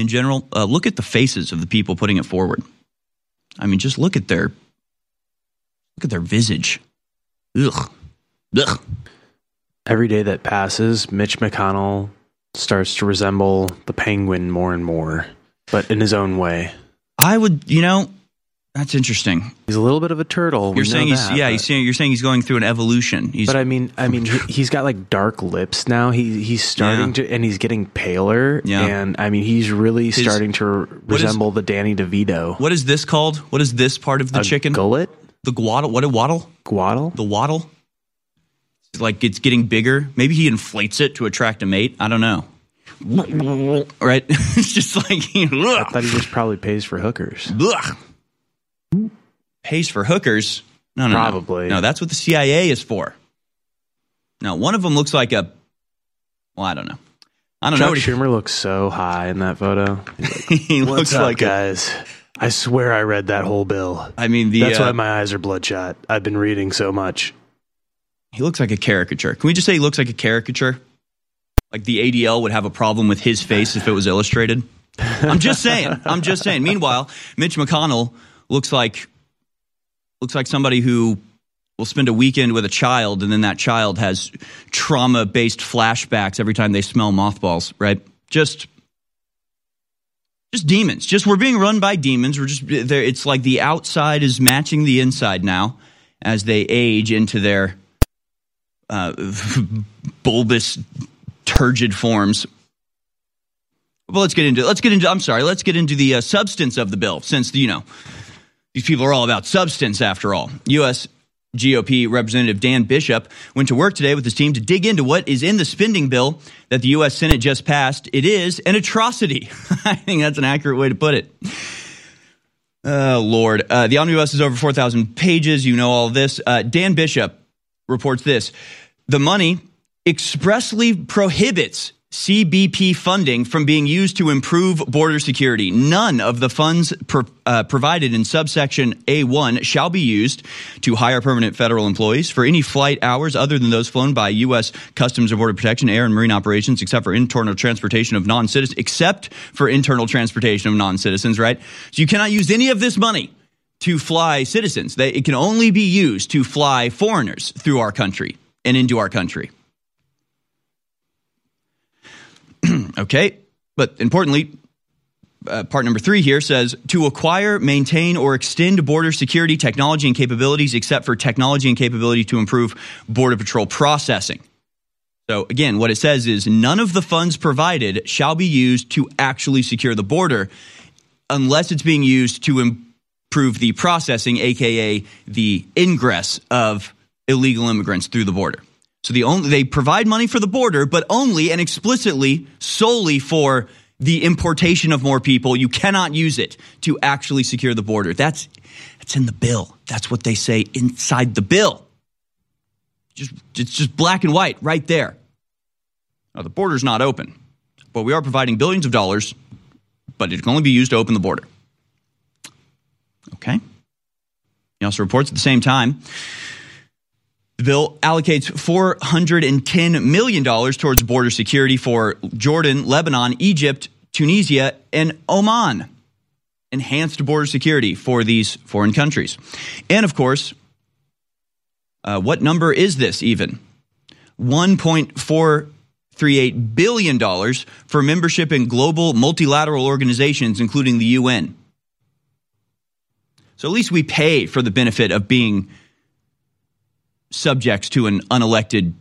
[SPEAKER 3] in general? Uh, look at the faces of the people putting it forward. I mean, just look at their look at their visage. Ugh. Ugh.
[SPEAKER 6] Every day that passes, Mitch McConnell starts to resemble the penguin more and more, but in his own way.
[SPEAKER 3] I would, you know, that's interesting.
[SPEAKER 6] He's a little bit of a turtle.
[SPEAKER 3] You're saying he's
[SPEAKER 6] that,
[SPEAKER 3] yeah. He's saying you're saying he's going through an evolution. He's,
[SPEAKER 6] but I mean, I mean, he, he's got like dark lips now. He he's starting
[SPEAKER 3] Yeah.
[SPEAKER 6] to, and he's getting paler.
[SPEAKER 3] Yeah.
[SPEAKER 6] and I mean, he's really
[SPEAKER 3] His-
[SPEAKER 6] starting to
[SPEAKER 3] what is-
[SPEAKER 6] resemble the Danny DeVito.
[SPEAKER 3] what is this called? What is this part of the
[SPEAKER 6] A
[SPEAKER 3] chicken?
[SPEAKER 6] gullet,
[SPEAKER 3] The guaddle. What a waddle?
[SPEAKER 6] guaddle.
[SPEAKER 3] The waddle. It's like it's getting bigger. Maybe he inflates it to attract a mate. I don't know. Right? it's just like
[SPEAKER 6] I thought he just probably pays for hookers.
[SPEAKER 3] Ugh. Pays for hookers? No, no, no.
[SPEAKER 6] Probably.
[SPEAKER 3] No, that's what the CIA is for. Now, one of them looks like a. Well, I don't know. I don't
[SPEAKER 6] Chuck
[SPEAKER 3] know.
[SPEAKER 6] Schumer looks so high in that photo.
[SPEAKER 3] he looks
[SPEAKER 6] up,
[SPEAKER 3] like
[SPEAKER 6] guys? I swear I read that whole bill.
[SPEAKER 3] I mean, the
[SPEAKER 6] That's
[SPEAKER 3] uh,
[SPEAKER 6] why my eyes are bloodshot. I've been reading so much.
[SPEAKER 3] he looks like a caricature. Can we just say he looks like a caricature? Like the ADL would have a problem with his face if it was illustrated. I'm just saying. I'm just saying. Meanwhile, Mitch McConnell looks like looks like somebody who will spend a weekend with a child and then that child has trauma based flashbacks every time they smell mothballs, right? Just just demons. Just we're being run by demons. We're just there it's like the outside is matching the inside now as they age into their uh, bulbous turgid forms. Well, let's get into let's get into I'm sorry, let's get into the uh, substance of the bill since you know these people are all about substance after all. US GOP Representative Dan Bishop went to work today with his team to dig into what is in the spending bill that the US Senate just passed. It is an atrocity. I think that's an accurate way to put it. Oh, Lord. Uh, the omnibus is over 4,000 pages. You know all this. Uh, Dan Bishop reports this The money expressly prohibits CBP funding from being used to improve border security. None of the funds pro- uh, provided in subsection A1 shall be used to hire permanent federal employees for any flight hours other than those flown by U.S. Customs and Border Protection, Air and Marine Operations, except for internal transportation of non citizens, except for internal transportation of non citizens, right? So you cannot use any of this money to fly citizens. They, it can only be used to fly foreigners through our country and into our country. okay, but importantly, uh, part number three here says to acquire, maintain, or extend border security technology and capabilities, except for technology and capability to improve Border Patrol processing. So, again, what it says is none of the funds provided shall be used to actually secure the border unless it's being used to improve the processing, aka the ingress of illegal immigrants through the border. So the only they provide money for the border, but only and explicitly solely for the importation of more people. You cannot use it to actually secure the border. That's that's in the bill. That's what they say inside the bill. Just it's just black and white right there. Now the border's not open, but we are providing billions of dollars, but it can only be used to open the border. Okay. He also reports at the same time the bill allocates $410 million towards border security for Jordan, Lebanon, Egypt, Tunisia, and Oman. Enhanced border security for these foreign countries. And of course, uh, what number is this even? $1.438 billion for membership in global multilateral organizations, including the UN. So at least we pay for the benefit of being subjects to an unelected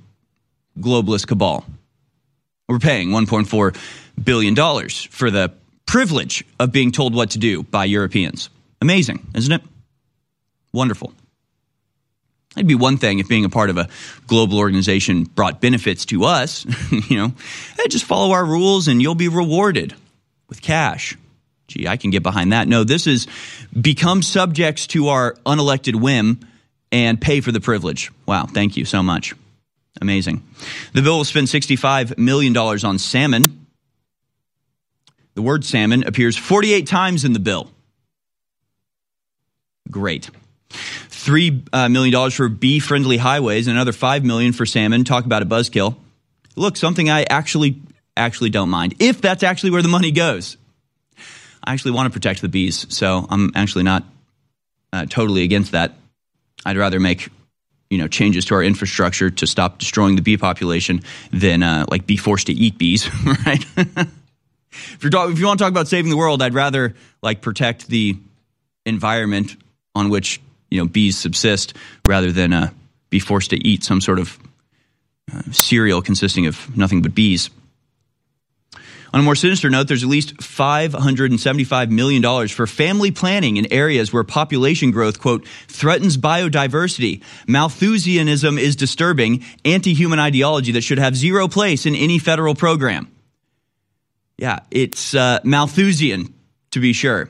[SPEAKER 3] globalist cabal. We're paying $1.4 billion for the privilege of being told what to do by Europeans. Amazing, isn't it? Wonderful. It'd be one thing if being a part of a global organization brought benefits to us. you know, hey, just follow our rules and you'll be rewarded with cash. Gee, I can get behind that. No, this is become subjects to our unelected whim and pay for the privilege. Wow, thank you so much. Amazing. The bill will spend $65 million on salmon. The word salmon appears 48 times in the bill. Great. Three uh, million dollars for bee-friendly highways, and another 5 million for salmon. Talk about a buzzkill. Look, something I actually actually don't mind if that's actually where the money goes. I actually want to protect the bees, so I'm actually not uh, totally against that. I'd rather make you know changes to our infrastructure to stop destroying the bee population than uh, like be forced to eat bees, right? if you're talk- if you want to talk about saving the world, I'd rather like protect the environment on which you know bees subsist rather than uh, be forced to eat some sort of uh, cereal consisting of nothing but bees. On a more sinister note, there's at least $575 million for family planning in areas where population growth, quote, threatens biodiversity. Malthusianism is disturbing, anti human ideology that should have zero place in any federal program. Yeah, it's uh, Malthusian, to be sure.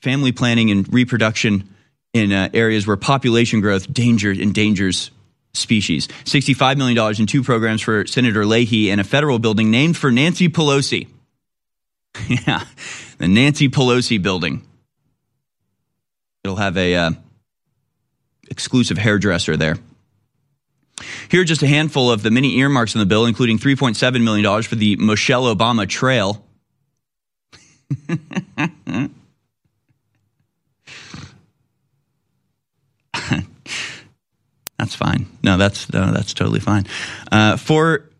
[SPEAKER 3] Family planning and reproduction in uh, areas where population growth danger, endangers species. $65 million in two programs for Senator Leahy and a federal building named for Nancy Pelosi. yeah, the Nancy Pelosi building. It'll have a uh, exclusive hairdresser there. Here are just a handful of the many earmarks in the bill, including $3.7 million for the Michelle Obama Trail. That's fine. No, that's no, that's totally fine. Uh, for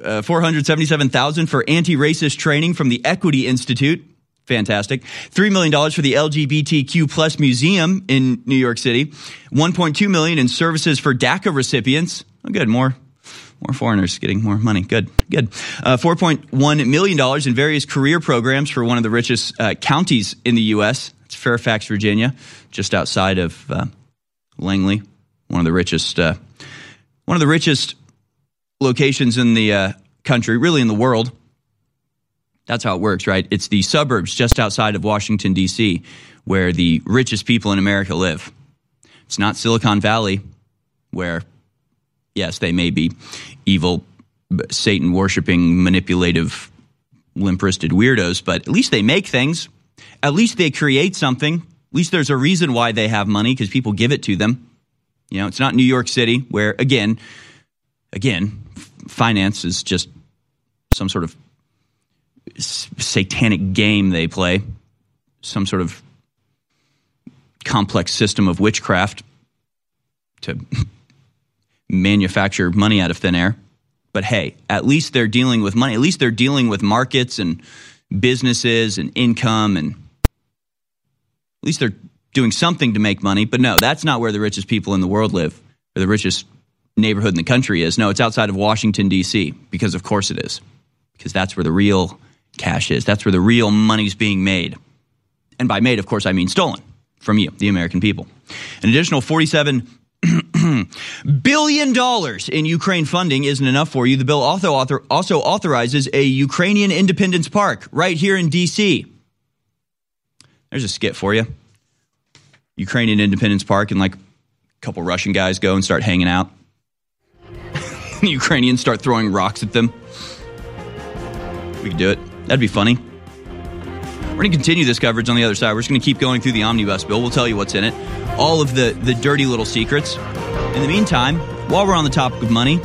[SPEAKER 3] uh, 477,000 for anti-racist training from the Equity Institute. Fantastic. $3 million for the LGBTQ plus museum in New York City. 1.2 million in services for DACA recipients. Oh, good. More, more foreigners getting more money. Good. Good. Uh, $4.1 million in various career programs for one of the richest uh, counties in the U.S. It's Fairfax, Virginia, just outside of uh, Langley one of the richest, uh, one of the richest locations in the uh, country, really in the world. That's how it works, right? It's the suburbs just outside of Washington D.C. where the richest people in America live. It's not Silicon Valley, where yes, they may be evil, Satan worshiping, manipulative, limp wristed weirdos, but at least they make things. At least they create something. At least there's a reason why they have money because people give it to them. You know, it's not New York City where again, again, finance is just some sort of satanic game they play, some sort of complex system of witchcraft to manufacture money out of thin air. But hey, at least they're dealing with money. At least they're dealing with markets and businesses and income and at least they're doing something to make money. But no, that's not where the richest people in the world live, or the richest neighborhood in the country is. No, it's outside of Washington, D.C., because of course it is, because that's where the real cash is. That's where the real money's being made. And by made, of course, I mean stolen from you, the American people. An additional 47 billion dollars in Ukraine funding isn't enough for you. The bill also author, also authorizes a Ukrainian Independence Park right here in D.C. There's a skit for you. Ukrainian Independence Park and like a couple Russian guys go and start hanging out. the Ukrainians start throwing rocks at them. We could do it. That'd be funny. We're going to continue this coverage on the other side. We're just going to keep going through the omnibus bill. We'll tell you what's in it, all of the, the dirty little secrets. In the meantime, while we're on the topic of money,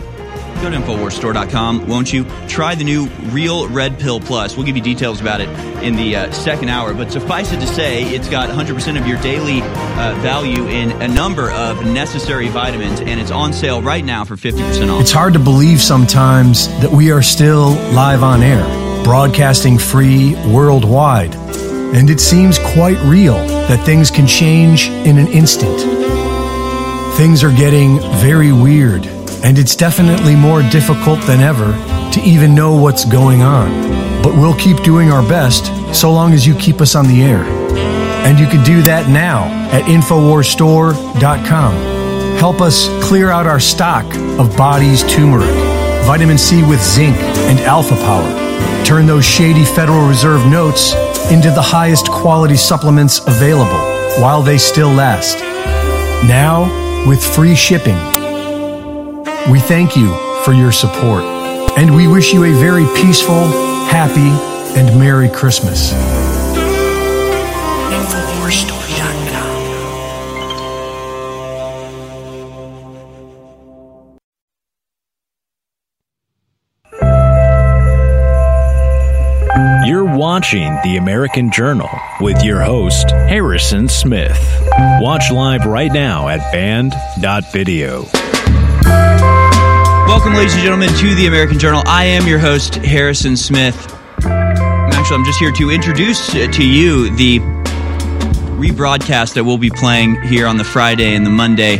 [SPEAKER 3] go to InfoWarsStore.com, won't you? Try the new Real Red Pill Plus. We'll give you details about it in the uh, second hour, but suffice it to say, it's got 100% of your daily uh, value in a number of necessary vitamins, and it's on sale right now for 50% off.
[SPEAKER 11] It's hard to believe sometimes that we are still live on air, broadcasting free worldwide. and it seems quite real that things can change in an instant. Things are getting very weird, and it's definitely more difficult than ever to even know what's going on. But we'll keep doing our best so long as you keep us on the air. And you can do that now at InfoWarsStore.com. Help us clear out our stock of body's turmeric, vitamin C with zinc, and alpha power. Turn those shady Federal Reserve notes into the highest quality supplements available while they still last. Now, with free shipping. We thank you for your support, and we wish you a very peaceful, happy, and Merry Christmas.
[SPEAKER 2] You're watching The American Journal with your host, Harrison Smith. Watch live right now at band.video.
[SPEAKER 3] Welcome, ladies and gentlemen, to the American Journal. I am your host, Harrison Smith. Actually, I'm just here to introduce uh, to you the rebroadcast that we'll be playing here on the Friday and the Monday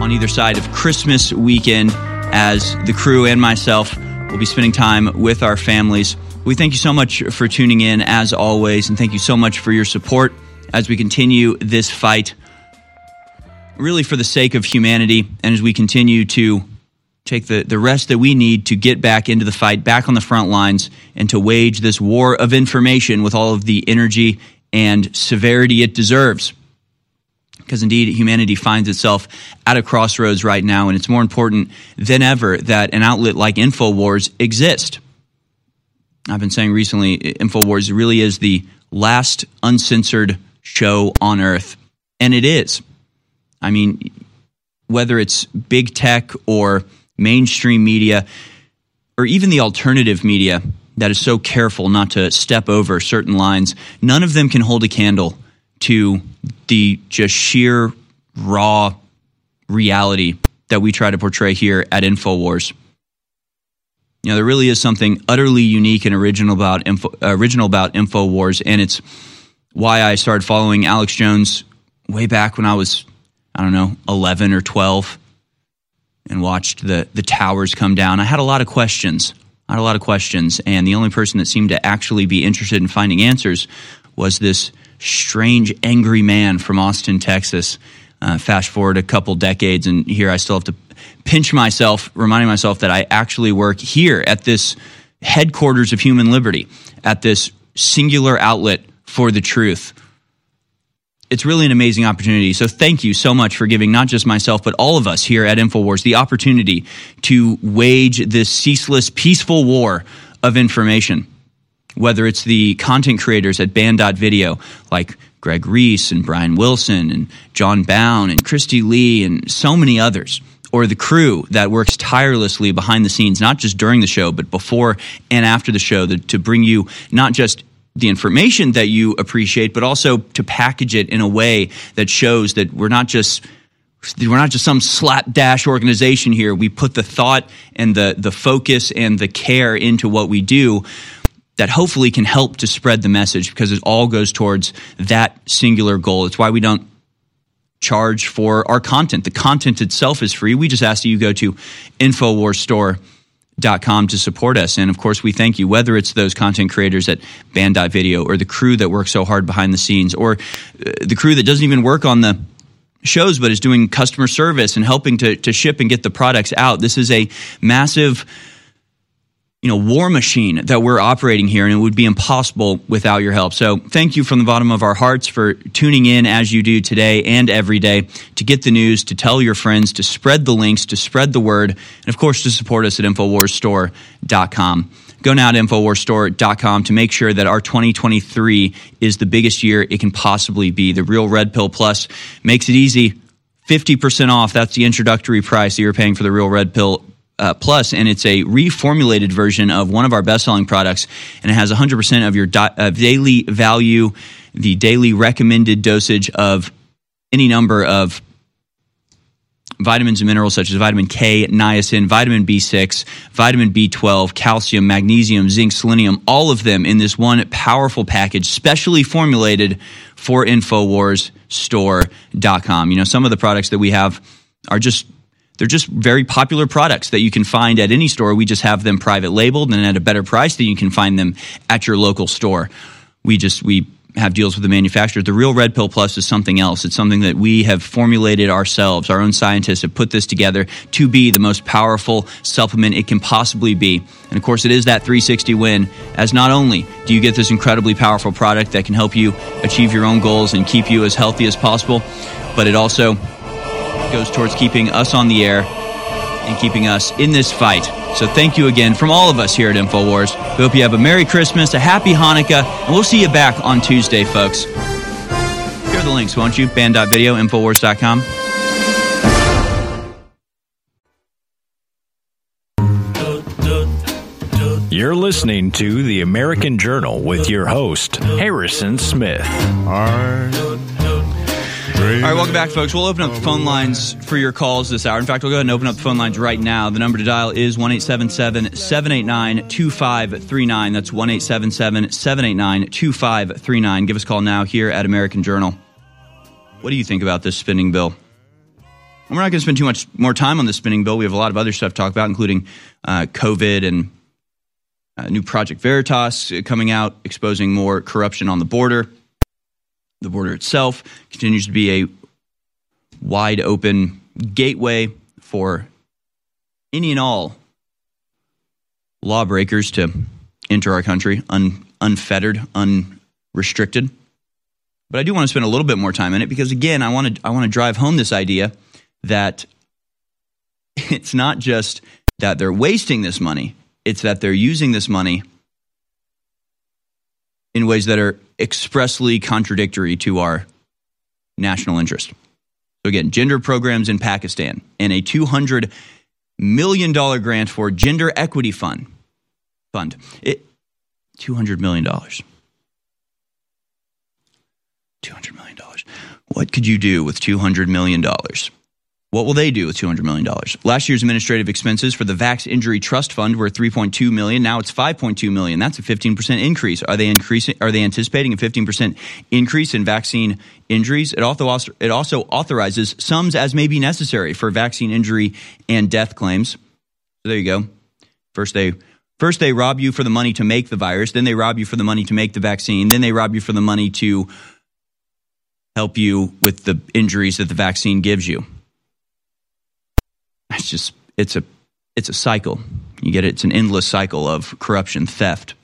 [SPEAKER 3] on either side of Christmas weekend as the crew and myself will be spending time with our families. We thank you so much for tuning in as always, and thank you so much for your support as we continue this fight, really for the sake of humanity, and as we continue to take the, the rest that we need to get back into the fight, back on the front lines, and to wage this war of information with all of the energy and severity it deserves. Because indeed, humanity finds itself at a crossroads right now, and it's more important than ever that an outlet like InfoWars exist. I've been saying recently, InfoWars really is the last uncensored show on earth. And it is. I mean, whether it's big tech or mainstream media, or even the alternative media that is so careful not to step over certain lines, none of them can hold a candle to the just sheer raw reality that we try to portray here at InfoWars. You know, there really is something utterly unique and original about Info, original about Infowars, and it's why I started following Alex Jones way back when I was, I don't know, eleven or twelve, and watched the the towers come down. I had a lot of questions. I had a lot of questions, and the only person that seemed to actually be interested in finding answers was this strange, angry man from Austin, Texas. Uh, fast forward a couple decades, and here I still have to pinch myself, reminding myself that I actually work here at this headquarters of human liberty, at this singular outlet for the truth. It's really an amazing opportunity. So, thank you so much for giving not just myself, but all of us here at InfoWars the opportunity to wage this ceaseless, peaceful war of information. Whether it's the content creators at Band.video, like Greg Reese and Brian Wilson and Jon Bowne and Kristi Leigh and so many others, or the crew that works tirelessly behind the scenes, not just during the show, but before and after the show, to bring you not just the information that you appreciate, but also to package it in a way that shows that we're not just we're not just some slapdash organization here. We put the thought and the the focus and the care into what we do that hopefully can help to spread the message because it all goes towards that singular goal. It's why we don't charge for our content. The content itself is free. We just ask that you go to InfoWarsStore.com to support us. And of course, we thank you, whether it's those content creators at Band.video or the crew that works so hard behind the scenes or uh, the crew that doesn't even work on the shows but is doing customer service and helping to, to ship and get the products out. This is a massive you know war machine that we're operating here and it would be impossible without your help. So thank you from the bottom of our hearts for tuning in as you do today and every day to get the news to tell your friends to spread the links to spread the word and of course to support us at infowarsstore.com go now to infowarsstore.com to make sure that our 2023 is the biggest year it can possibly be. The real red pill plus makes it easy. 50% off. That's the introductory price that you're paying for the real red pill uh, Plus, and it's a reformulated version of one of our best-selling products, and it has 100% of your di- uh, daily value, the daily recommended dosage of any number of vitamins and minerals such as vitamin K, niacin, vitamin B6, vitamin B12, calcium, magnesium, zinc, selenium, all of them in this one powerful package, specially formulated for InfoWarsStore.com. You know, some of the products that we have are just they're just very popular products that you can find at any store. We just have them private labeled and at a better price than you can find them at your local store. We just we have deals with the manufacturers. The real Red Pill Plus is something else. It's something that we have formulated ourselves. Our own scientists have put this together to be the most powerful supplement it can possibly be. And of course, it is that 360 win, as not only do you get this incredibly powerful product that can help you achieve your own goals and keep you as healthy as possible, but it also goes towards keeping us on the air and keeping us in this fight. So thank you again from all of us here at InfoWars. We hope you have a Merry Christmas, a Happy Hanukkah, and we'll see you back on Tuesday, folks. Here are the links, won't you? Band.video, Infowars.com.
[SPEAKER 2] You're listening to The American Journal with your host, Harrison Smith.
[SPEAKER 3] All right, welcome back, folks. We'll open up the phone lines for your calls this hour. In fact, we'll go ahead and open up the phone lines right now. The number to dial is 1 789 2539. That's 1 789 2539. Give us a call now here at American Journal. What do you think about this spending bill? And we're not going to spend too much more time on this spending bill. We have a lot of other stuff to talk about, including uh, COVID and uh, new Project Veritas coming out, exposing more corruption on the border. The border itself continues to be a wide open gateway for any and all lawbreakers to enter our country un, unfettered, unrestricted. But I do want to spend a little bit more time in it because, again, I want to I want to drive home this idea that it's not just that they're wasting this money; it's that they're using this money in ways that are expressly contradictory to our national interest. So, again, gender programs in Pakistan and a $200 million grant for Gender Equity Fund. Fund. It, $200 million. $200 million. What could you do with $200 million? What will they do with $200 million? Last year's administrative expenses for the Vax Injury Trust Fund were 3.2 million. Now it's 5.2 million. That's a 15% increase. Are they increasing are they anticipating a 15% increase in vaccine injuries? It also it also authorizes sums as may be necessary for vaccine injury and death claims. So there you go. First they first they rob you for the money to make the virus, then they rob you for the money to make the vaccine, then they rob you for the money to help you with the injuries that the vaccine gives you it's just it's a it's a cycle. You get it. It's an endless cycle of corruption, theft,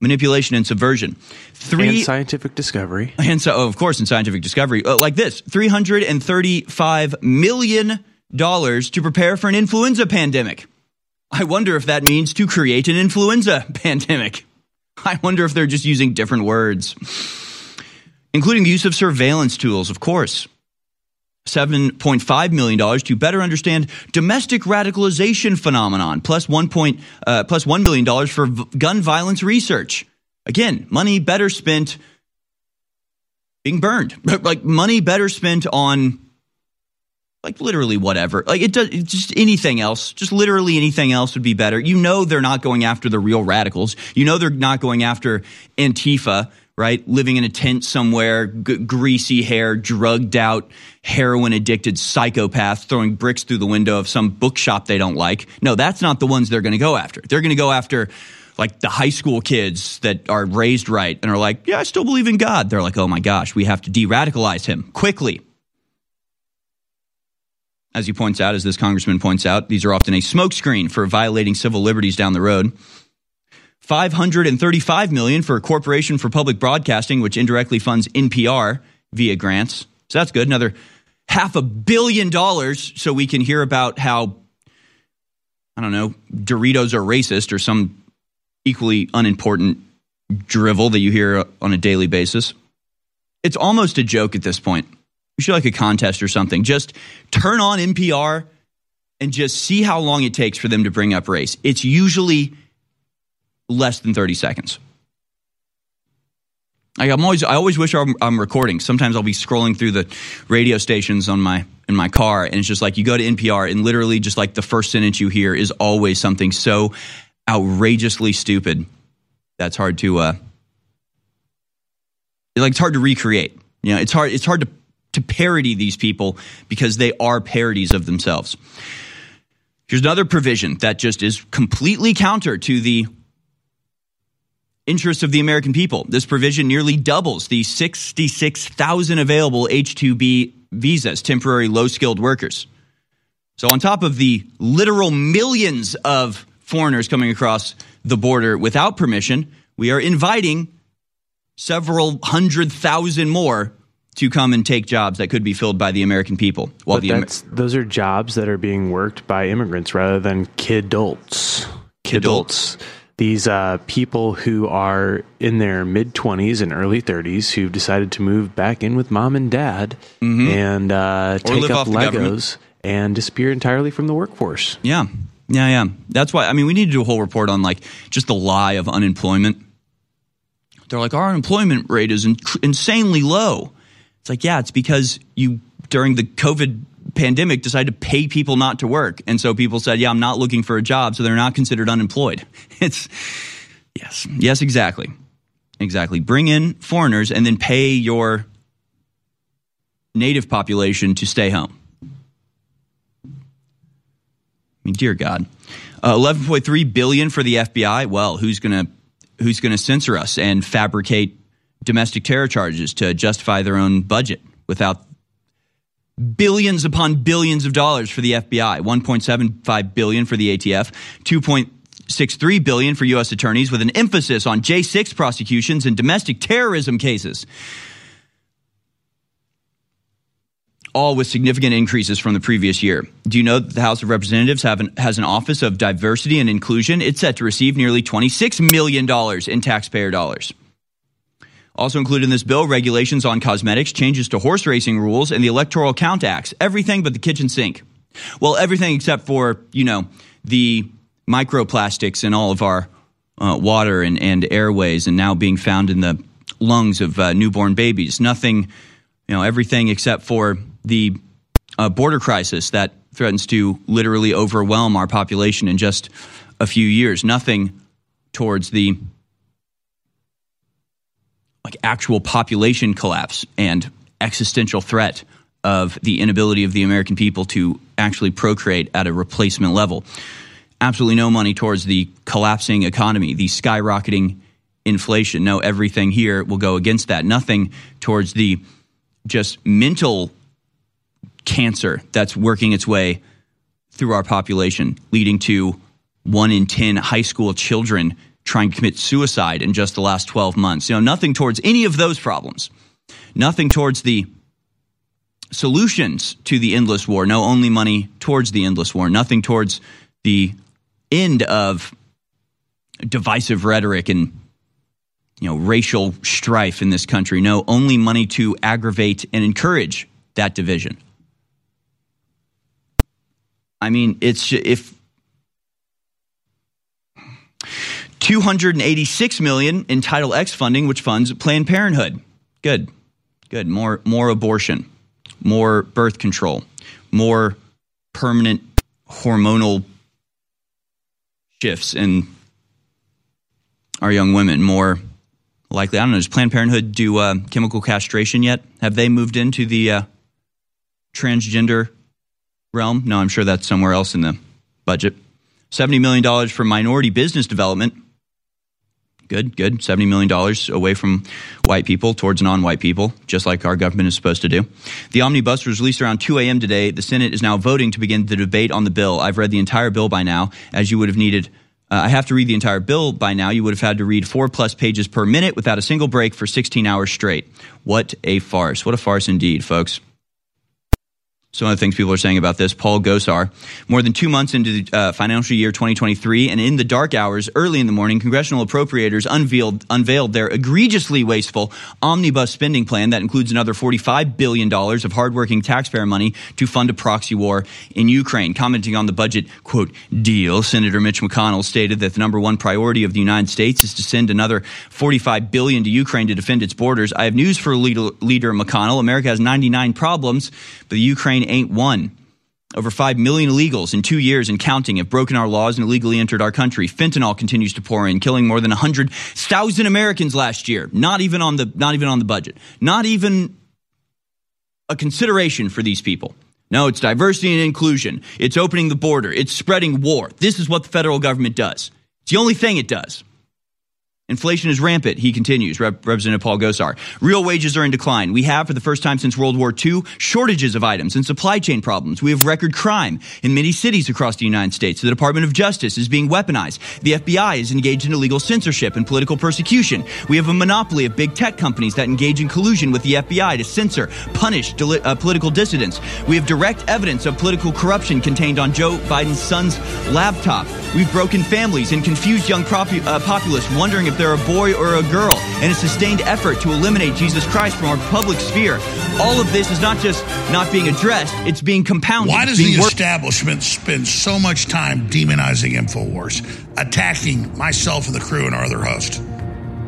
[SPEAKER 3] manipulation, and subversion.
[SPEAKER 6] Three and scientific discovery,
[SPEAKER 3] and so oh, of course in scientific discovery, uh, like this: three hundred and thirty-five million dollars to prepare for an influenza pandemic. I wonder if that means to create an influenza pandemic. I wonder if they're just using different words, including the use of surveillance tools, of course. $7.5 million to better understand domestic radicalization phenomenon, plus, one point, uh, plus $1 million for v- gun violence research. Again, money better spent being burned. like money better spent on like literally whatever. Like it does just anything else. Just literally anything else would be better. You know they're not going after the real radicals. You know they're not going after Antifa right? Living in a tent somewhere, g- greasy hair, drugged out, heroin addicted psychopath throwing bricks through the window of some bookshop they don't like. No, that's not the ones they're going to go after. They're going to go after like the high school kids that are raised right and are like, yeah, I still believe in God. They're like, oh my gosh, we have to de radicalize him quickly. As he points out, as this congressman points out, these are often a smokescreen for violating civil liberties down the road. 535 million for a corporation for public broadcasting which indirectly funds NPR via grants. So that's good. Another half a billion dollars so we can hear about how I don't know, Doritos are racist or some equally unimportant drivel that you hear on a daily basis. It's almost a joke at this point. We should like a contest or something. Just turn on NPR and just see how long it takes for them to bring up race. It's usually less than 30 seconds. I, I'm always I always wish I'm, I'm recording. Sometimes I'll be scrolling through the radio stations on my in my car, and it's just like you go to NPR, and literally just like the first sentence you hear is always something so outrageously stupid that's hard to uh, like it's hard to recreate. You know, it's hard it's hard to to parody these people because they are parodies of themselves. Here's another provision that just is completely counter to the interests of the American people. This provision nearly doubles the 66,000 available H-2B visas, temporary low-skilled workers. So on top of the literal millions of foreigners coming across the border without permission, we are inviting several hundred thousand more to come and take jobs that could be filled by the American people.
[SPEAKER 12] While but the those are jobs that are being worked by immigrants rather than kidults. Kidults. These uh, people who are in their mid 20s and early 30s who've decided to move back in with mom and dad mm-hmm. and uh, take up Legos and disappear entirely from the workforce.
[SPEAKER 3] Yeah. Yeah, yeah. That's why, I mean, we need to do a whole report on like just the lie of unemployment. They're like, our unemployment rate is insanely low. It's like, yeah, it's because you, during the COVID pandemic, decided to pay people not to work. And so people said, yeah, I'm not looking for a job. So they're not considered unemployed. It's, yes, yes, exactly. Exactly. Bring in foreigners and then pay your native population to stay home. I mean, dear God, uh, 11.3 billion for the FBI. Well, who's going to who's going to censor us and fabricate domestic terror charges to justify their own budget without billions upon billions of dollars for the FBI, 1.75 billion for the ATF, 2.63 billion for US attorneys with an emphasis on J6 prosecutions and domestic terrorism cases. all with significant increases from the previous year. Do you know that the House of Representatives an, has an Office of Diversity and Inclusion? It's set to receive nearly $26 million in taxpayer dollars. Also included in this bill, regulations on cosmetics, changes to horse racing rules, and the Electoral Count Acts. Everything but the kitchen sink. Well, everything except for, you know, the microplastics in all of our uh, water and, and airways and now being found in the lungs of uh, newborn babies. Nothing, you know, everything except for the uh, border crisis that threatens to literally overwhelm our population in just a few years. Nothing towards the like actual population collapse and existential threat of the inability of the American people to actually procreate at a replacement level. Absolutely no money towards the collapsing economy, the skyrocketing inflation. No, everything here will go against that. Nothing towards the just mental cancer that's working its way through our population, leading to one in 10 high school children trying to commit suicide in just the last 12 months. You know, nothing towards any of those problems. Nothing towards the solutions to the endless war. No only money towards the endless war. Nothing towards the end of divisive rhetoric and you know racial strife in this country. No, only money to aggravate and encourage that division. I mean, it's if 286 million in Title X funding, which funds Planned Parenthood. Good, good. More, more abortion, more birth control, more permanent hormonal shifts in our young women. More likely, I don't know. Does Planned Parenthood do uh, chemical castration yet? Have they moved into the uh, transgender realm. No, I'm sure that's somewhere else in the budget. $70 million for minority business development. Good, good. $70 million away from white people towards non white people, just like our government is supposed to do. The omnibus was released around 2 a.m. today. The Senate is now voting to begin the debate on the bill. I've read the entire bill by now, as you would have needed. Uh, I have to read the entire bill by now. You would have had to read four plus pages per minute without a single break for 16 hours straight. What a farce. What a farce indeed, folks. Some of the things people are saying about this. Paul Gosar, more than two months into the uh, financial year 2023, and in the dark hours, early in the morning, congressional appropriators unveiled unveiled their egregiously wasteful omnibus spending plan that includes another 45 billion dollars of hardworking taxpayer money to fund a proxy war in Ukraine. Commenting on the budget quote deal, Senator Mitch McConnell stated that the number one priority of the United States is to send another 45 billion to Ukraine to defend its borders. I have news for leader, leader McConnell. America has 99 problems, but the Ukraine ain't one. Over 5 million illegals in two years and counting have broken our laws and illegally entered our country. Fentanyl continues to pour in, killing more than 100,000 Americans last year. Not even on the, not even on the budget. Not even a consideration for these people. No, it's diversity and inclusion. It's opening the border. It's spreading war. This is what the federal government does. It's the only thing it does. Inflation is rampant, he continues, Rep- Representative Paul Gosar. Real wages are in decline. We have, for the first time since World War II, shortages of items and supply chain problems. We have record crime in many cities across the United States. The Department of Justice is being weaponized. The FBI is engaged in illegal censorship and political persecution. We have a monopoly of big tech companies that engage in collusion with the FBI to censor, punish deli- uh, political dissidents. We have direct evidence of political corruption contained on Joe Biden's son's laptop. We've broken families and confused young propu- uh, populace wondering if they're a boy or a girl, and a sustained effort to eliminate Jesus Christ from our public sphere. All of this is not just not being addressed, it's being compounded.
[SPEAKER 1] Why does the
[SPEAKER 3] wor-
[SPEAKER 1] establishment spend so much time demonizing InfoWars, attacking myself and the crew and our other host?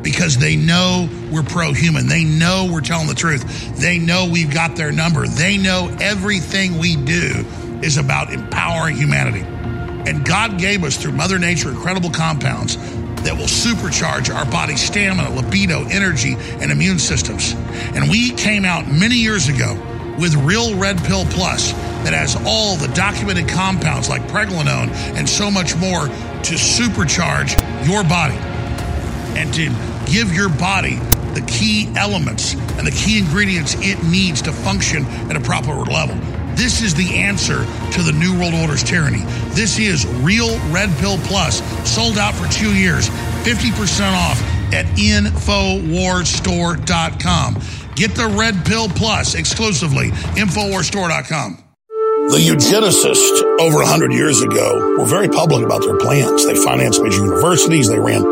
[SPEAKER 1] Because they know we're pro human. They know we're telling the truth. They know we've got their number. They know everything we do is about empowering humanity. And God gave us through Mother Nature incredible compounds that will supercharge our body's stamina, libido, energy, and immune systems. And we came out many years ago with Real Red Pill Plus that has all the documented compounds like pregnenolone and so much more to supercharge your body and to give your body the key elements and the key ingredients it needs to function at a proper level. This is the answer to the New World Order's tyranny. This is Real Red Pill Plus, sold out for two years, 50% off at InfoWarsStore.com. Get the Red Pill Plus exclusively, InfoWarsStore.com.
[SPEAKER 5] The eugenicists over 100 years ago were very public about their plans. They financed major universities, they ran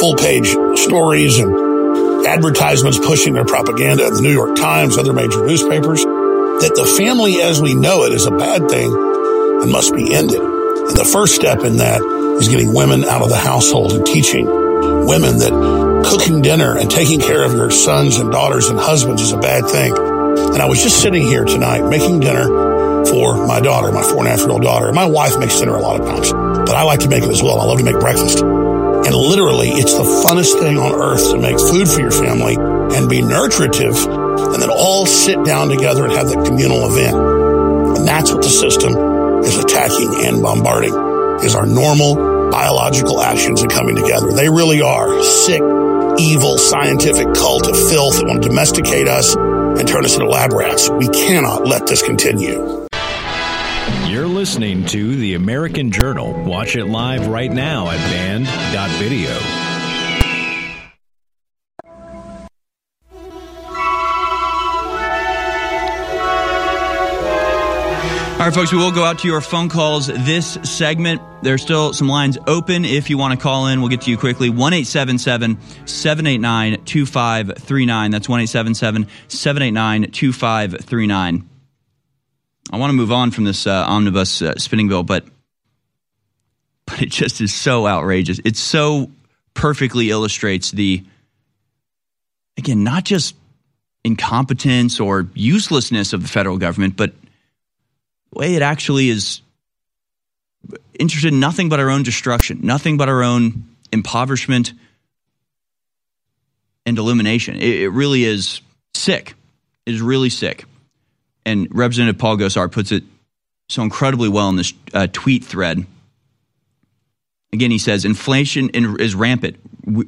[SPEAKER 5] full page stories and advertisements pushing their propaganda in the New York Times, other major newspapers, that the family as we know it is a bad thing and must be ended. And the first step in that is getting women out of the household and teaching women that cooking dinner and taking care of your sons and daughters and husbands is a bad thing. And I was just sitting here tonight making dinner for my daughter, my four and a half year old daughter. My wife makes dinner a lot of times, but I like to make it as well. I love to make breakfast. And literally, it's the funnest thing on earth to make food for your family and be nurturative and then all sit down together and have that communal event. And that's what the system is attacking and bombarding is our normal biological actions and coming together. They really are sick, evil, scientific cult of filth that want to domesticate us and turn us into lab rats. We cannot let this continue.
[SPEAKER 2] You're listening to The American Journal. Watch it live right now at band.video.
[SPEAKER 3] All right, folks, we will go out to your phone calls this segment. There's still some lines open. If you want to call in, we'll get to you quickly. 1 789 2539. That's 1 789 2539. I want to move on from this uh, omnibus uh, spinning bill, but but it just is so outrageous. It so perfectly illustrates the again not just incompetence or uselessness of the federal government, but way it actually is interested in nothing but our own destruction, nothing but our own impoverishment and elimination. It, it really is sick. It is really sick. And Representative Paul Gosar puts it so incredibly well in this uh, tweet thread. Again, he says inflation is rampant.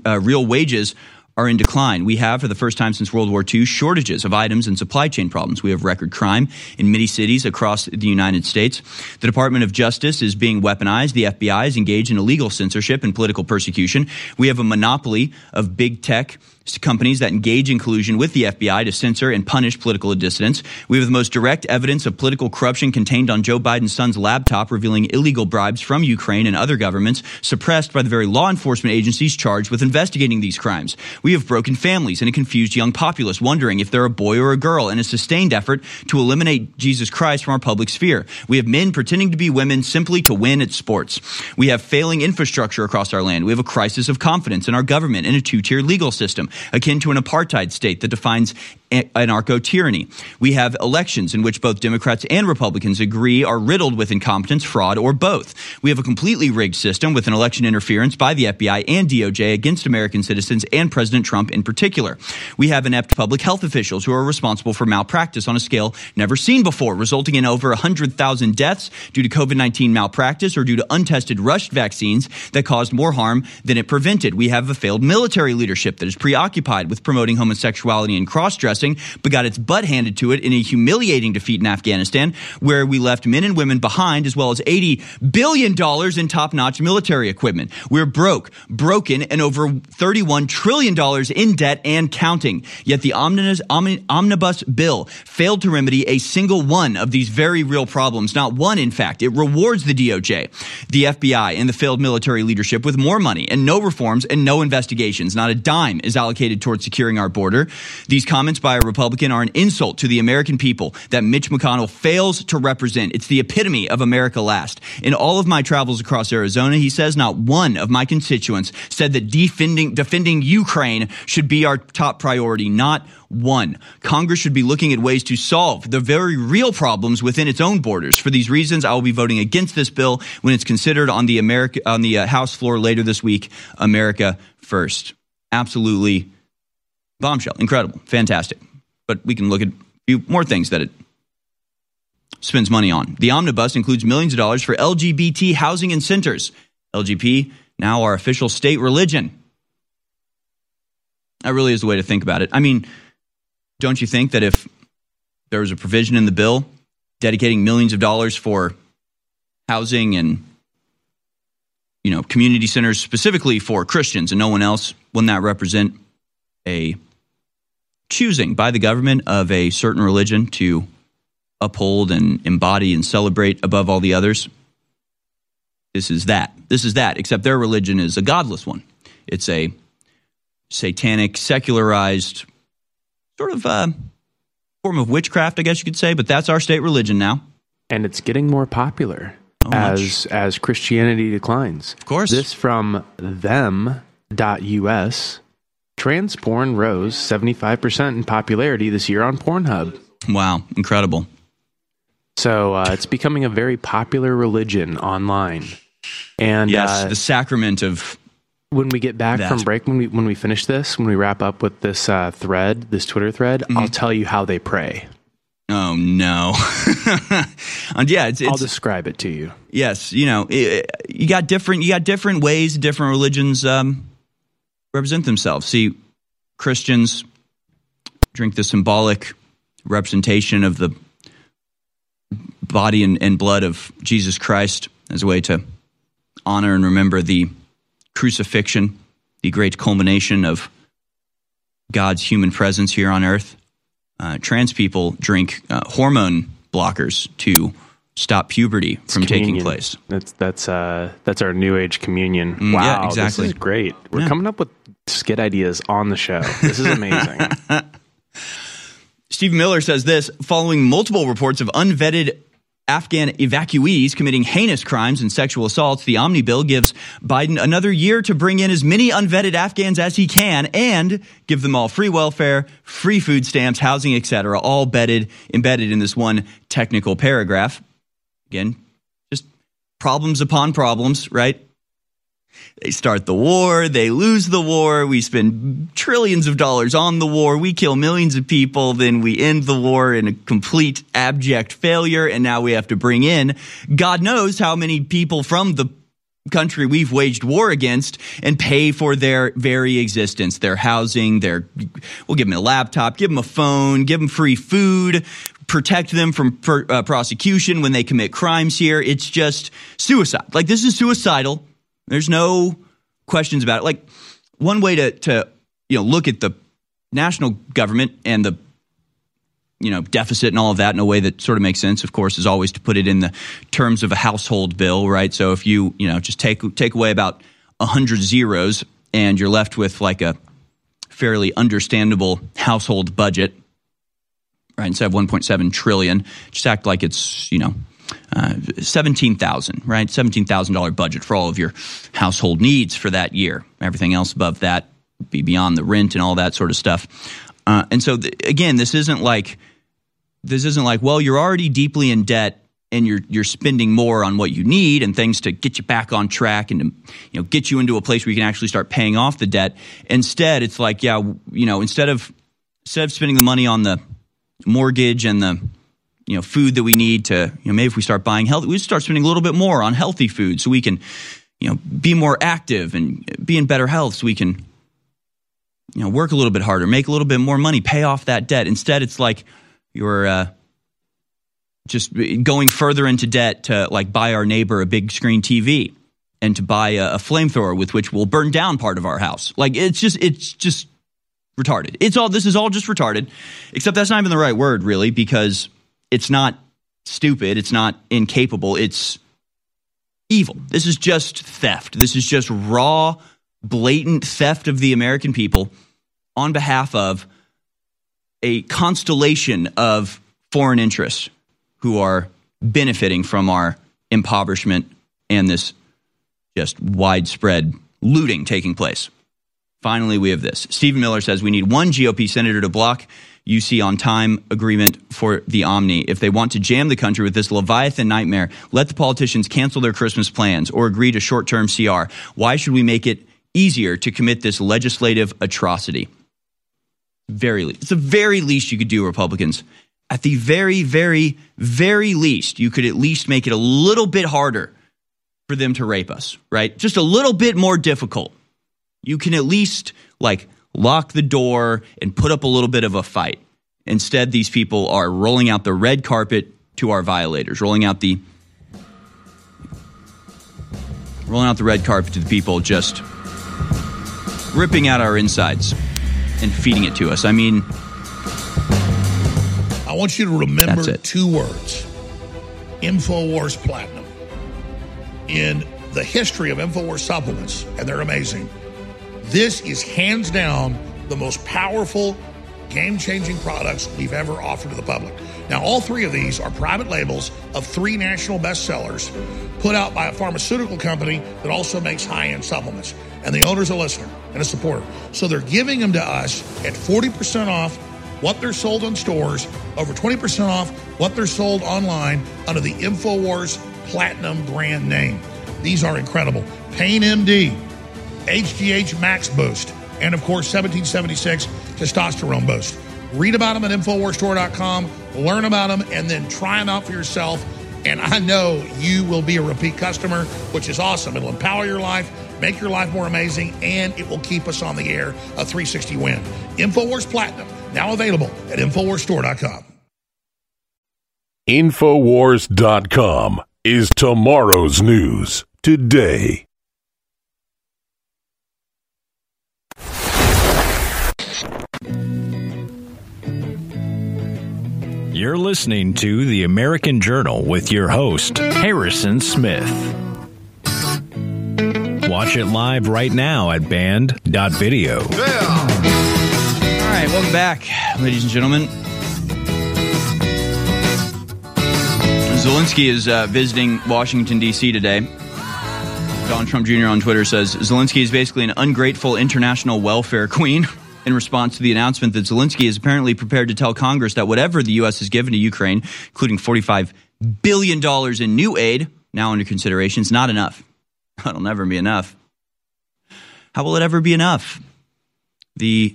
[SPEAKER 3] Uh, real wages are in decline. We have, for the first time since World War II, shortages of items and supply chain problems. We have record crime in many cities across the United States. The Department of Justice is being weaponized. The FBI is engaged in illegal censorship and political persecution. We have a monopoly of big tech companies that engage in collusion with the FBI to censor and punish political dissidents. We have the most direct evidence of political corruption contained on Joe Biden's son's laptop, revealing illegal bribes from Ukraine and other governments, suppressed by the very law enforcement agencies charged with investigating these crimes. We have broken families and a confused young populace wondering if they're a boy or a girl in a sustained effort to eliminate Jesus Christ from our public sphere. We have men pretending to be women simply to win at sports. We have failing infrastructure across our land. We have a crisis of confidence in our government and a two tier legal system, akin to an apartheid state that defines anarcho tyranny. We have elections in which both Democrats and Republicans agree are riddled with incompetence, fraud, or both. We have a completely rigged system with an election interference by the FBI and DOJ against American citizens and President Trump in particular. We have inept public health officials who are responsible for malpractice on a scale never seen before, resulting in over 100,000 deaths due to COVID 19 malpractice or due to untested rushed vaccines that caused more harm than it prevented. We have a failed military leadership that is preoccupied with promoting homosexuality and cross dressing, but got its butt handed to it in a humiliating defeat in Afghanistan, where we left men and women behind, as well as $80 billion in top notch military equipment. We're broke, broken, and over $31 trillion in debt and counting. Yet the omnibus, omnibus bill failed to remedy a single one of these very real problems. Not one, in fact. It rewards the DOJ, the FBI, and the failed military leadership with more money and no reforms and no investigations. Not a dime is allocated towards securing our border. These comments by a Republican are an insult to the American people that Mitch McConnell fails to represent. It's the epitome of America last. In all of my travels across Arizona, he says not one of my constituents said that defending, defending Ukraine should be our top priority. Not one. Congress should be looking at ways to solve the very real problems within its own borders. For these reasons, I will be voting against this bill when it's considered on the America on the uh, House floor later this week. America first. Absolutely bombshell. Incredible. Fantastic. But we can look at a few more things that it spends money on. The omnibus includes millions of dollars for LGBT housing and centers. LGP now our official state religion. That really is the way to think about it. I mean, don't you think that if there was a provision in the bill dedicating millions of dollars for housing and you know community centers specifically for Christians and no one else, wouldn't that represent a choosing by the government of a certain religion to uphold and embody and celebrate above all the others? This is that. This is that, except their religion is a godless one. It's a satanic, secularized sort of uh, form of witchcraft, I guess you could say, but that's our state religion now.
[SPEAKER 12] And it's getting more popular oh, as much. as Christianity declines.
[SPEAKER 3] Of course.
[SPEAKER 12] This from them.us. Trans porn rose 75% in popularity this year on Pornhub.
[SPEAKER 3] Wow, incredible.
[SPEAKER 12] So uh, it's becoming a very popular religion online. And
[SPEAKER 3] yes,
[SPEAKER 12] uh,
[SPEAKER 3] the sacrament of
[SPEAKER 12] when we get back that. from break, when we when we finish this, when we wrap up with this uh, thread, this Twitter thread, mm-hmm. I'll tell you how they pray.
[SPEAKER 3] Oh no! and yeah, it's, it's,
[SPEAKER 12] I'll describe it to you.
[SPEAKER 3] Yes, you know, it, you got different you got different ways different religions um, represent themselves. See, Christians drink the symbolic representation of the body and, and blood of Jesus Christ as a way to honor and remember the crucifixion, the great culmination of God's human presence here on earth. Uh, trans people drink uh, hormone blockers to stop puberty it's from communion. taking place.
[SPEAKER 12] That's that's uh, that's our new age communion. Mm, wow, yeah, exactly. This is great. We're yeah. coming up with skit ideas on the show. This is amazing.
[SPEAKER 3] Steve Miller says this following multiple reports of unvetted Afghan evacuees committing heinous crimes and sexual assaults, the Omni bill gives Biden another year to bring in as many unvetted Afghans as he can and give them all free welfare, free food stamps, housing, etc., all bedded, embedded in this one technical paragraph. Again, just problems upon problems, right? They start the war, they lose the war, we spend trillions of dollars on the war, we kill millions of people, then we end the war in a complete abject failure, and now we have to bring in God knows how many people from the country we've waged war against and pay for their very existence, their housing, their we'll give them a laptop, give them a phone, give them free food, protect them from uh, prosecution when they commit crimes here. It's just suicide. Like this is suicidal there's no questions about it. Like one way to, to you know look at the national government and the you know deficit and all of that in a way that sort of makes sense of course is always to put it in the terms of a household bill right so if you you know just take take away about 100 zeros and you're left with like a fairly understandable household budget right? Instead of 1.7 trillion just act like it's you know uh, 17,000 right? $17,000 budget for all of your household needs for that year. Everything else above that be beyond the rent and all that sort of stuff. Uh, and so th- again this isn't like this isn't like, well, you're already deeply in debt and you're you're spending more on what you need and things to get you back on track and to you know get you into a place where you can actually start paying off the debt. Instead, it's like, yeah, you know, instead of instead of spending the money on the mortgage and the you know food that we need to you know maybe if we start buying healthy, we start spending a little bit more on healthy food so we can you know be more active and be in better health so we can you know work a little bit harder, make a little bit more money, pay off that debt. Instead, it's like you're uh, just going further into debt to like buy our neighbor a big screen TV and to buy a, a flamethrower with which we'll burn down part of our house. Like it's just it's just retarded. It's all this is all just retarded. Except that's not even the right word really because it's not stupid, it's not incapable, it's evil. This is just theft. This is just raw blatant theft of the American people on behalf of a constellation of foreign interests who are benefiting from our impoverishment and this just widespread looting taking place. Finally, we have this. Stephen Miller says we need one GOP senator to block UC on time agreement for the Omni. If they want to jam the country with this Leviathan nightmare, let the politicians cancel their Christmas plans or agree to short term CR. Why should we make it easier to commit this legislative atrocity? Very least. It's the very least you could do, Republicans. At the very, very, very least, you could at least make it a little bit harder for them to rape us, right? Just a little bit more difficult. You can at least like lock the door and put up a little bit of a fight. Instead, these people are rolling out the red carpet to our violators, rolling out the rolling out the red carpet to the people just ripping out our insides and feeding it to us. I mean,
[SPEAKER 1] I want you to remember two words InfoWars Platinum. In the history of InfoWars supplements, and they're amazing, this is hands down the most powerful, game changing products we've ever offered to the public. Now, all three of these are private labels of three national bestsellers put out by a pharmaceutical company that also makes high end supplements. And the owner's a listener and a supporter. So they're giving them to us at 40% off what they're sold in stores, over 20% off what they're sold online under the InfoWars Platinum brand name. These are incredible. Pain MD, HGH Max Boost, and of course 1776 Testosterone Boost. Read about them at InfoWarsStore.com, learn about them, and then try them out for yourself. And I know you will be a repeat customer, which is awesome. It'll empower your life, make your life more amazing, and it will keep us on the air a 360 win. InfoWars Platinum, now available at InfoWarsStore.com.
[SPEAKER 7] Infowars.com is tomorrow's news today.
[SPEAKER 2] You're listening to the American Journal with your host, Harrison Smith. Watch it live right now at band.video.
[SPEAKER 3] All right, welcome back, ladies and gentlemen. Zelensky is uh, visiting Washington, D.C. today. Donald Trump Jr. on Twitter says Zelensky is basically an ungrateful international welfare queen in response to the announcement that Zelensky is apparently prepared to tell Congress that whatever the U.S. has given to Ukraine, including $45 billion in new aid, now under consideration, is not enough. That'll never be enough. How will it ever be enough? The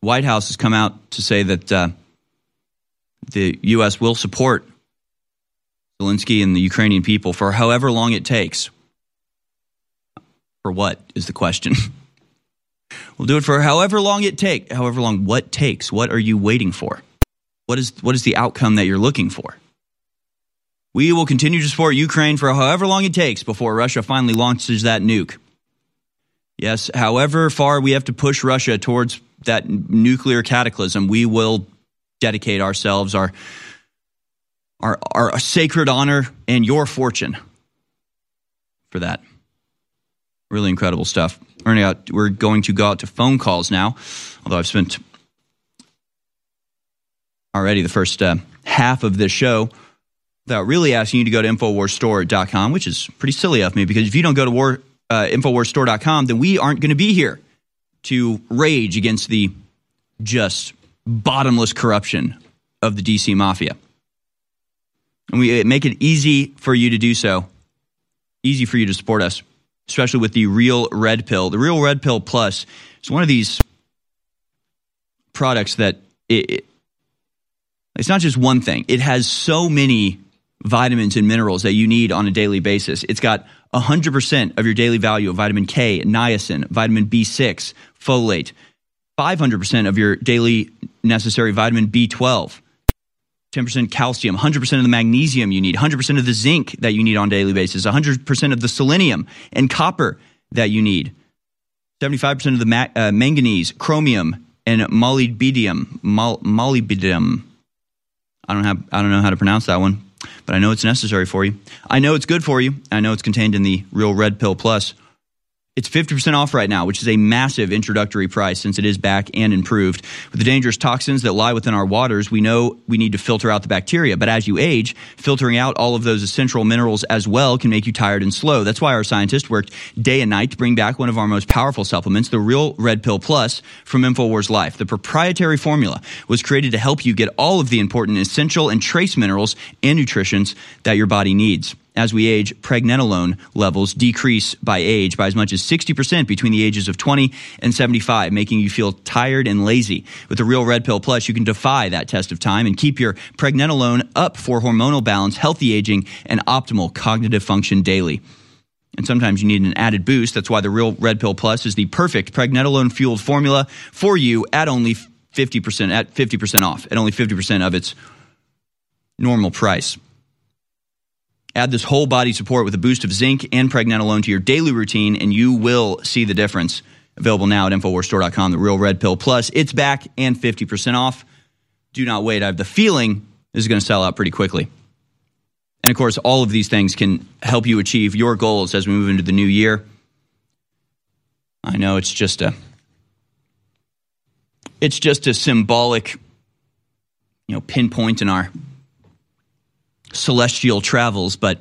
[SPEAKER 3] White House has come out to say that uh, the U.S. will support Zelensky and the Ukrainian people for however long it takes. For what is the question? we'll do it for however long it takes. However long what takes? What are you waiting for? What is what is the outcome that you're looking for? We will continue to support Ukraine for however long it takes before Russia finally launches that nuke. Yes, however far we have to push Russia towards that nuclear cataclysm, we will dedicate ourselves, our, our, our sacred honor, and your fortune for that. Really incredible stuff. We're going to go out to phone calls now, although I've spent already the first uh, half of this show without really asking you to go to InfoWarsStore.com, which is pretty silly of me because if you don't go to war, uh, InfoWarsStore.com, then we aren't going to be here to rage against the just bottomless corruption of the DC Mafia. And we make it easy for you to do so, easy for you to support us, especially with the Real Red Pill. The Real Red Pill Plus is one of these products that it, it, it's not just one thing, it has so many vitamins and minerals that you need on a daily basis. It's got 100% of your daily value of vitamin K, niacin, vitamin B6, folate, 500% of your daily necessary vitamin B12, 10% calcium, 100% of the magnesium you need, 100% of the zinc that you need on a daily basis, 100% of the selenium and copper that you need, 75% of the ma- uh, manganese, chromium, and molybdenum. Mol- molybdenum. I don't have. I don't know how to pronounce that one but I know it's necessary for you. I know it's good for you. I know it's contained in the Real Red Pill Plus. It's 50% off right now, which is a massive introductory price since it is back and improved. With the dangerous toxins that lie within our waters, we know we need to filter out the bacteria. But as you age, filtering out all of those essential minerals as well can make you tired and slow. That's why our scientists worked day and night to bring back one of our most powerful supplements, the Real Red Pill Plus from InfoWars Life. The proprietary formula was created to help you get all of the important essential and trace minerals and nutrients that your body needs as we age, pregnenolone levels decrease by age by as much as 60% between the ages of 20 and 75, making you feel tired and lazy. With the Real Red Pill Plus, you can defy that test of time and keep your pregnenolone up for hormonal balance, healthy aging, and optimal cognitive function daily. And sometimes you need an added boost. That's why the Real Red Pill Plus is the perfect pregnenolone fueled formula for you at only 50% at 50% off, at only 50% of its normal price. Add this whole body support with a boost of zinc and pregnenolone to your daily routine, and you will see the difference. Available now at InfoWarsStore.com, the Real Red Pill Plus. It's back and 50% off. Do not wait. I have the feeling this is going to sell out pretty quickly. And of course, all of these things can help you achieve your goals as we move into the new year. I know it's just a it's just a symbolic you know pinpoint in our celestial travels, but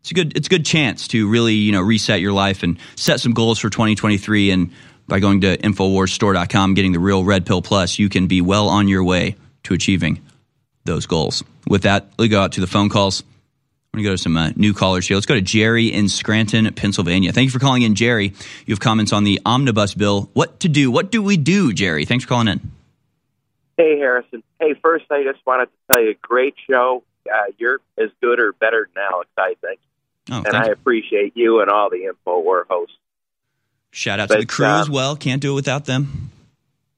[SPEAKER 3] it's a good it's a good chance to really you know reset your life and set some goals for 2023. And by going to infowarsstore.com, getting the real Red Pill Plus, you can be well on your way to achieving those goals. With that, let's go out to the phone calls. I'm going to go to some uh, new callers here. Let's go to Jerry in Scranton, Pennsylvania. Thank you for calling in, Jerry. You have comments on the omnibus bill. What to do? What do we do, Jerry? Thanks for calling in.
[SPEAKER 13] Hey, Harrison. Hey, first, I just wanted to tell you, a great show uh, you're as good or better than Alex, I think.
[SPEAKER 3] Oh,
[SPEAKER 13] and I
[SPEAKER 3] you.
[SPEAKER 13] appreciate you and all the Info War hosts.
[SPEAKER 3] Shout out
[SPEAKER 13] But,
[SPEAKER 3] to the crew
[SPEAKER 13] uh,
[SPEAKER 3] as well. Can't do it without them.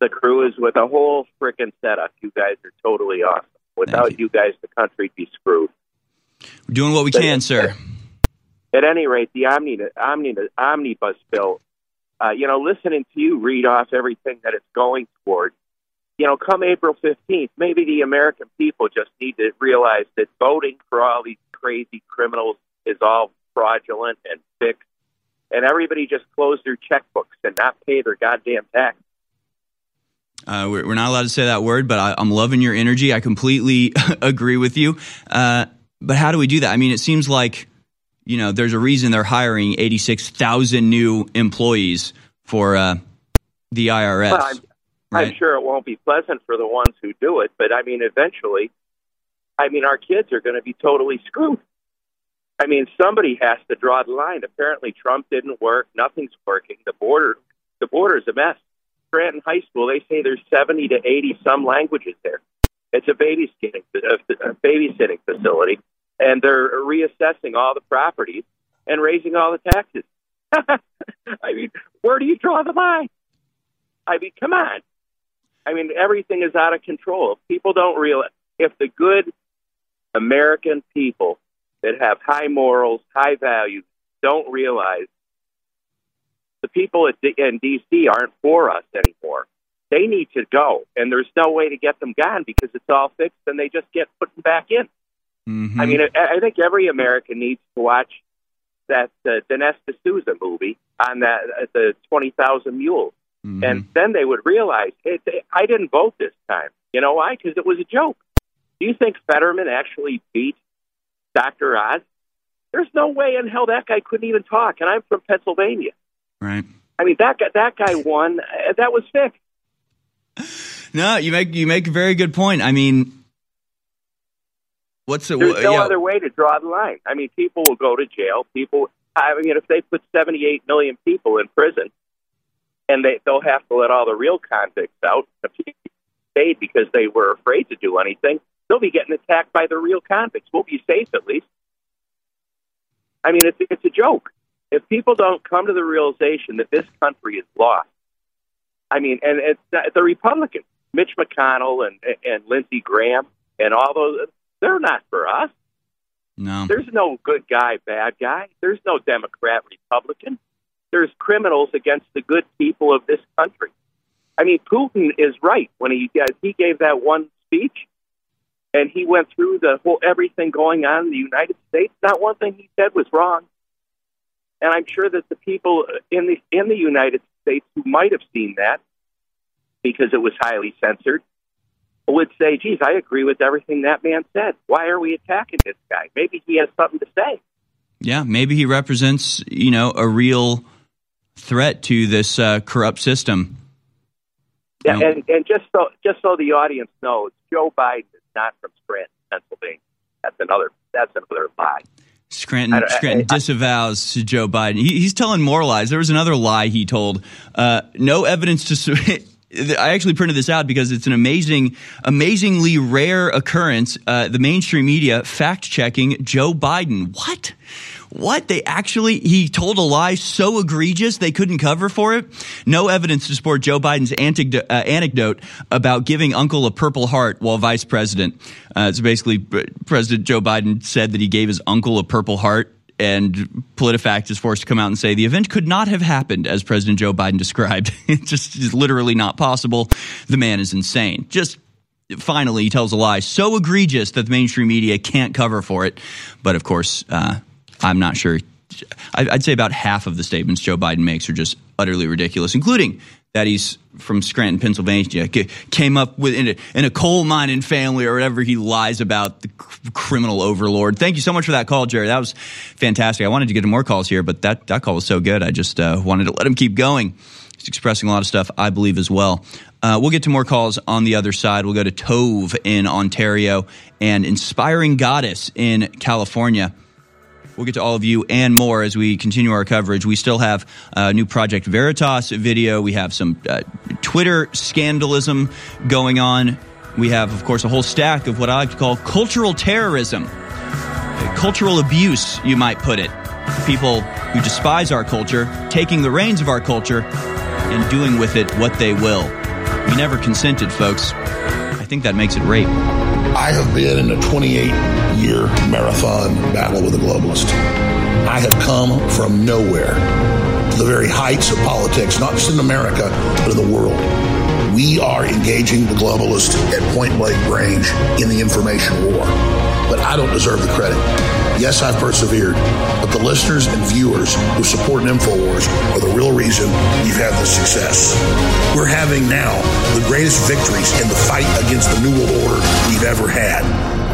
[SPEAKER 13] The crew is with a whole freaking setup. You guys are totally awesome. Without you. guys, the country'd be screwed.
[SPEAKER 3] We're doing what we
[SPEAKER 13] But-
[SPEAKER 3] can, sir.
[SPEAKER 13] At any rate, the omni, omni, omnibus bill. Uh, you know, listening to you read off everything that it's going toward. You know, come April fifteenth, maybe the American people just need to realize that voting for all these crazy criminals is all fraudulent and fixed, and everybody just close their checkbooks and not pay their goddamn tax.
[SPEAKER 3] Uh, we're, we're not allowed to say that word, but I, I'm loving your energy. I completely agree with you. Uh, but how do we do that? I mean, it seems like you know there's a reason they're hiring 86,000 new employees for uh, the IRS.
[SPEAKER 13] Well, I'm, I'm sure it won't be pleasant for the ones who do it, but I mean, eventually, I mean, our kids are going to be totally screwed. I mean, somebody has to draw the line. Apparently, Trump didn't work. Nothing's working. The border, the border's a mess. Scranton High School, they say there's 70 to 80 some languages there. It's a babysitting, a babysitting facility, and they're reassessing all the properties and raising all the taxes. I mean, where do you draw the line? I mean, come on. I mean, everything is out of control. If people don't realize, if the good American people that have high morals, high values, don't realize The people at D- in D.C. aren't for us anymore. They need to go, and there's no way to get them gone because it's all fixed, and they just get put back in.
[SPEAKER 3] Mm-hmm.
[SPEAKER 13] I mean, I, I think every American needs to watch that uh, Dinesh D'Souza movie on that uh, the Twenty Thousand Mules,
[SPEAKER 3] Mm-hmm.
[SPEAKER 13] and then they would realize, hey, they, I didn't vote this time. You know why? Because it was a joke. Do you think Fetterman actually beat Dr. Oz? There's no way in hell that guy couldn't even talk, and I'm from Pennsylvania.
[SPEAKER 3] Right.
[SPEAKER 13] I mean, that guy, that guy won. Uh, that was fixed.
[SPEAKER 3] No, you make you make a very good point. I mean, what's the
[SPEAKER 13] There's no
[SPEAKER 3] yeah,
[SPEAKER 13] other way to draw the line. I mean, people will go to jail. People, I mean, if they put 78 million people in prison, and they they'll have to let all the real convicts out. If people stayed because they were afraid to do anything, they'll be getting attacked by the real convicts. We'll be safe at least. I mean, it's it's a joke. If people don't come to the realization that this country is lost, I mean, and it's not, the Republicans, Mitch McConnell and and Lindsey Graham and all those, they're not for us.
[SPEAKER 3] No.
[SPEAKER 13] There's no good guy, bad guy. There's no Democrat, Republican. There's criminals against the good people of this country. I mean, Putin is right when he uh, he gave that one speech, and he went through the whole everything going on in the United States. Not one thing he said was wrong. And I'm sure that the people in the in the United States who might have seen that because it was highly censored would say, "Geez, I agree with everything that man said. Why are we attacking this guy? Maybe he has something to say."
[SPEAKER 3] Yeah, maybe he represents, you know, a real threat to this uh, corrupt system.
[SPEAKER 13] Yeah, and, and just so just so the audience knows, Joe Biden is not from Scranton, Pennsylvania. That's another that's another lie.
[SPEAKER 3] Scranton,
[SPEAKER 13] I- I-
[SPEAKER 3] Scranton
[SPEAKER 13] I-
[SPEAKER 3] disavows Joe Biden. He, he's telling more lies. There was another lie he told. Uh, no evidence to. su- I actually printed this out because it's an amazing, amazingly rare occurrence. Uh, the mainstream media fact checking Joe Biden. What? What? They actually, he told a lie so egregious they couldn't cover for it? No evidence to support Joe Biden's uh, anecdote about giving uncle a purple heart while vice president. Uh, so basically, President Joe Biden said that he gave his uncle a purple heart. And PolitiFact is forced to come out and say the event could not have happened as President Joe Biden described. it just is literally not possible. The man is insane. Just finally, he tells a lie so egregious that the mainstream media can't cover for it. But of course, uh, I'm not sure. I'd say about half of the statements Joe Biden makes are just utterly ridiculous, including that he's from Scranton, Pennsylvania, came up with in a, in a coal mining family or whatever he lies about the criminal overlord. Thank you so much for that call, Jerry. That was fantastic. I wanted to get more calls here, but that, that call was so good. I just uh, wanted to let him keep going. He's expressing a lot of stuff I believe as well. Uh, we'll get to more calls on the other side. We'll go to Tove in Ontario and Inspiring Goddess in California. We'll get to all of you and more as we continue our coverage. We still have a new Project Veritas video. We have some uh, Twitter scandalism going on. We have, of course, a whole stack of what I like to call cultural terrorism, Uh, cultural abuse, you might put it. People who despise our culture, taking the reins of our culture, and doing with it what they will. We never consented, folks. I think that makes it rape.
[SPEAKER 5] I have been in a 28 year marathon battle with a globalist. I have come from nowhere to the very heights of politics, not just in America, but in the world. We are engaging the globalist at point blank range in the information war. But I don't deserve the credit. Yes, I've persevered, but the listeners and viewers who support InfoWars are the real reason we've had this success. We're having now the greatest victories in the fight against the New World Order we've ever had.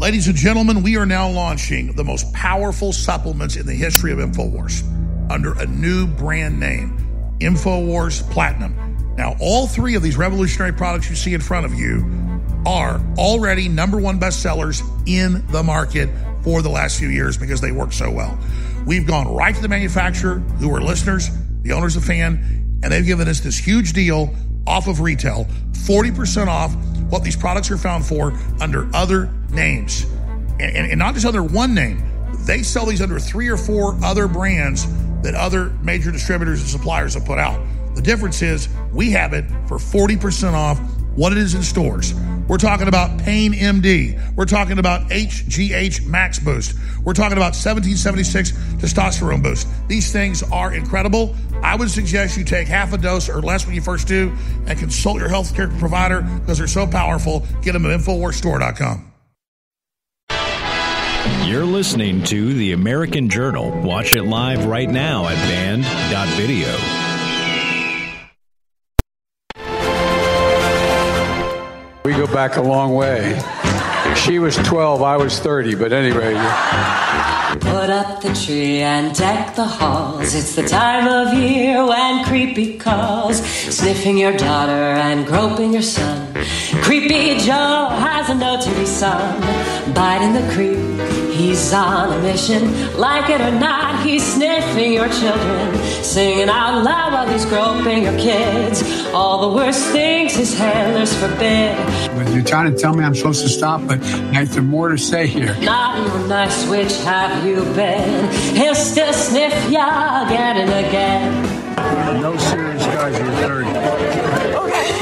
[SPEAKER 1] Ladies and gentlemen, we are now launching the most powerful supplements in the history of InfoWars under a new brand name, InfoWars Platinum. Now, all three of these revolutionary products you see in front of you are already number one bestsellers in the market for the last few years because they work so well. We've gone right to the manufacturer, who are listeners, the owners of fan, and they've given us this huge deal off of retail 40% off what these products are found for under other names. And, and, and not just under one name, they sell these under three or four other brands that other major distributors and suppliers have put out. The difference is we have it for 40% off what it is in stores. We're talking about Pain MD. We're talking about HGH Max Boost. We're talking about 1776 Testosterone Boost. These things are incredible. I would suggest you take half a dose or less when you first do and consult your healthcare provider because they're so powerful. Get them at InfoWarsStore.com.
[SPEAKER 2] You're listening to The American Journal. Watch it live right now at band.video.
[SPEAKER 14] We go back a long way. She was 12, I was 30, but anyway.
[SPEAKER 15] Put up the tree and deck the halls. It's the time of year when creepy calls, sniffing your daughter and groping your son. Creepy Joe has a note to be sung. Biting the creep, he's on a mission. Like it or not, he's sniffing your children, singing out loud while he's groping your kids. All the worst things his handlers forbid.
[SPEAKER 14] But you're trying to tell me I'm supposed to stop, but there's more to say here.
[SPEAKER 15] Not your nice witch have you been? He'll still sniff ya again and again.
[SPEAKER 14] No serious guys here 30.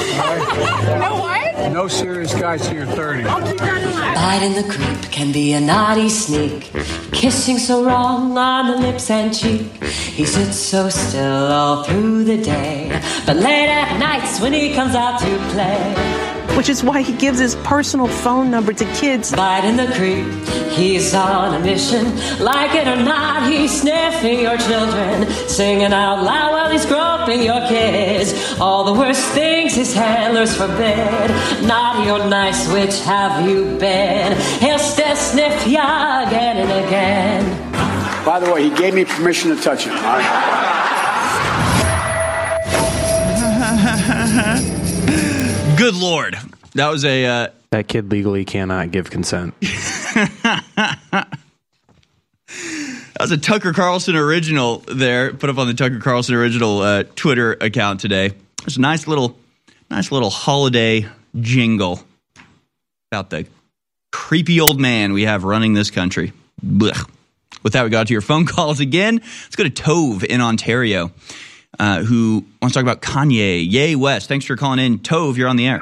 [SPEAKER 15] No what?
[SPEAKER 14] No serious guys here 30.
[SPEAKER 15] Biden the creep can be a naughty sneak. Kissing so wrong on the lips and cheek. He sits so still all through the day. But late at nights when he comes out to play.
[SPEAKER 16] Which is why he gives his personal phone number to kids.
[SPEAKER 15] Biden the creep, he's on a mission. Like it or not, he's sniffing your children. Singing out loud while he's groping your kids. All the worst things his handlers forbid. Naughty or nice, which have you been? He'll still sniff ya again and again.
[SPEAKER 14] By the way, he gave me permission to touch him.
[SPEAKER 3] Good lord. That was a. Uh,
[SPEAKER 12] that kid legally cannot give consent.
[SPEAKER 3] that was a Tucker Carlson original there, put up on the Tucker Carlson original uh, Twitter account today. It's a nice little, nice little holiday jingle about the creepy old man we have running this country. Blech. With that, we got to your phone calls again. Let's go to Tove in Ontario, uh, who wants to talk about Kanye. Ye, West. Thanks for calling in. Tove, you're on the air.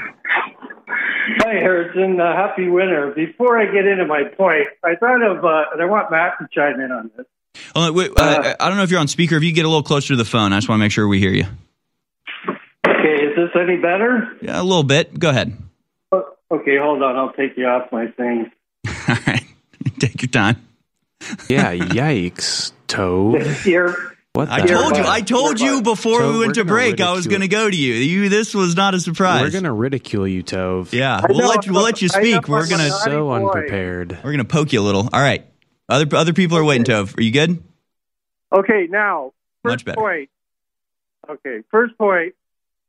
[SPEAKER 17] Hi, Harrison. Uh, happy winter. Before I get into my point, I thought of, uh, and I want Matt to chime in on this.
[SPEAKER 3] Oh, wait, uh, I don't know if you're on speaker. If you get a little closer to the phone, I just want to make sure we hear you.
[SPEAKER 17] Okay, is this any better?
[SPEAKER 3] Yeah, a little bit. Go ahead.
[SPEAKER 17] Oh, okay, hold on. I'll take you off my thing.
[SPEAKER 3] All right. Take your time.
[SPEAKER 12] Yeah, yikes, Tove.
[SPEAKER 17] You're,
[SPEAKER 12] What
[SPEAKER 3] I told you. I told you before
[SPEAKER 12] Tove,
[SPEAKER 3] we went to break. I was going to go to you. You. This was not a surprise.
[SPEAKER 12] We're gonna ridicule you, Tove.
[SPEAKER 3] Yeah,
[SPEAKER 17] I
[SPEAKER 3] we'll
[SPEAKER 17] know,
[SPEAKER 3] let you, we'll let you
[SPEAKER 17] I know,
[SPEAKER 3] speak. We're gonna
[SPEAKER 12] So
[SPEAKER 17] boy.
[SPEAKER 12] unprepared.
[SPEAKER 3] we're gonna poke you a little. All right. Other other people are waiting. Tove, are you good?
[SPEAKER 17] Okay, now, first
[SPEAKER 3] Much better.
[SPEAKER 17] point. Okay, first point.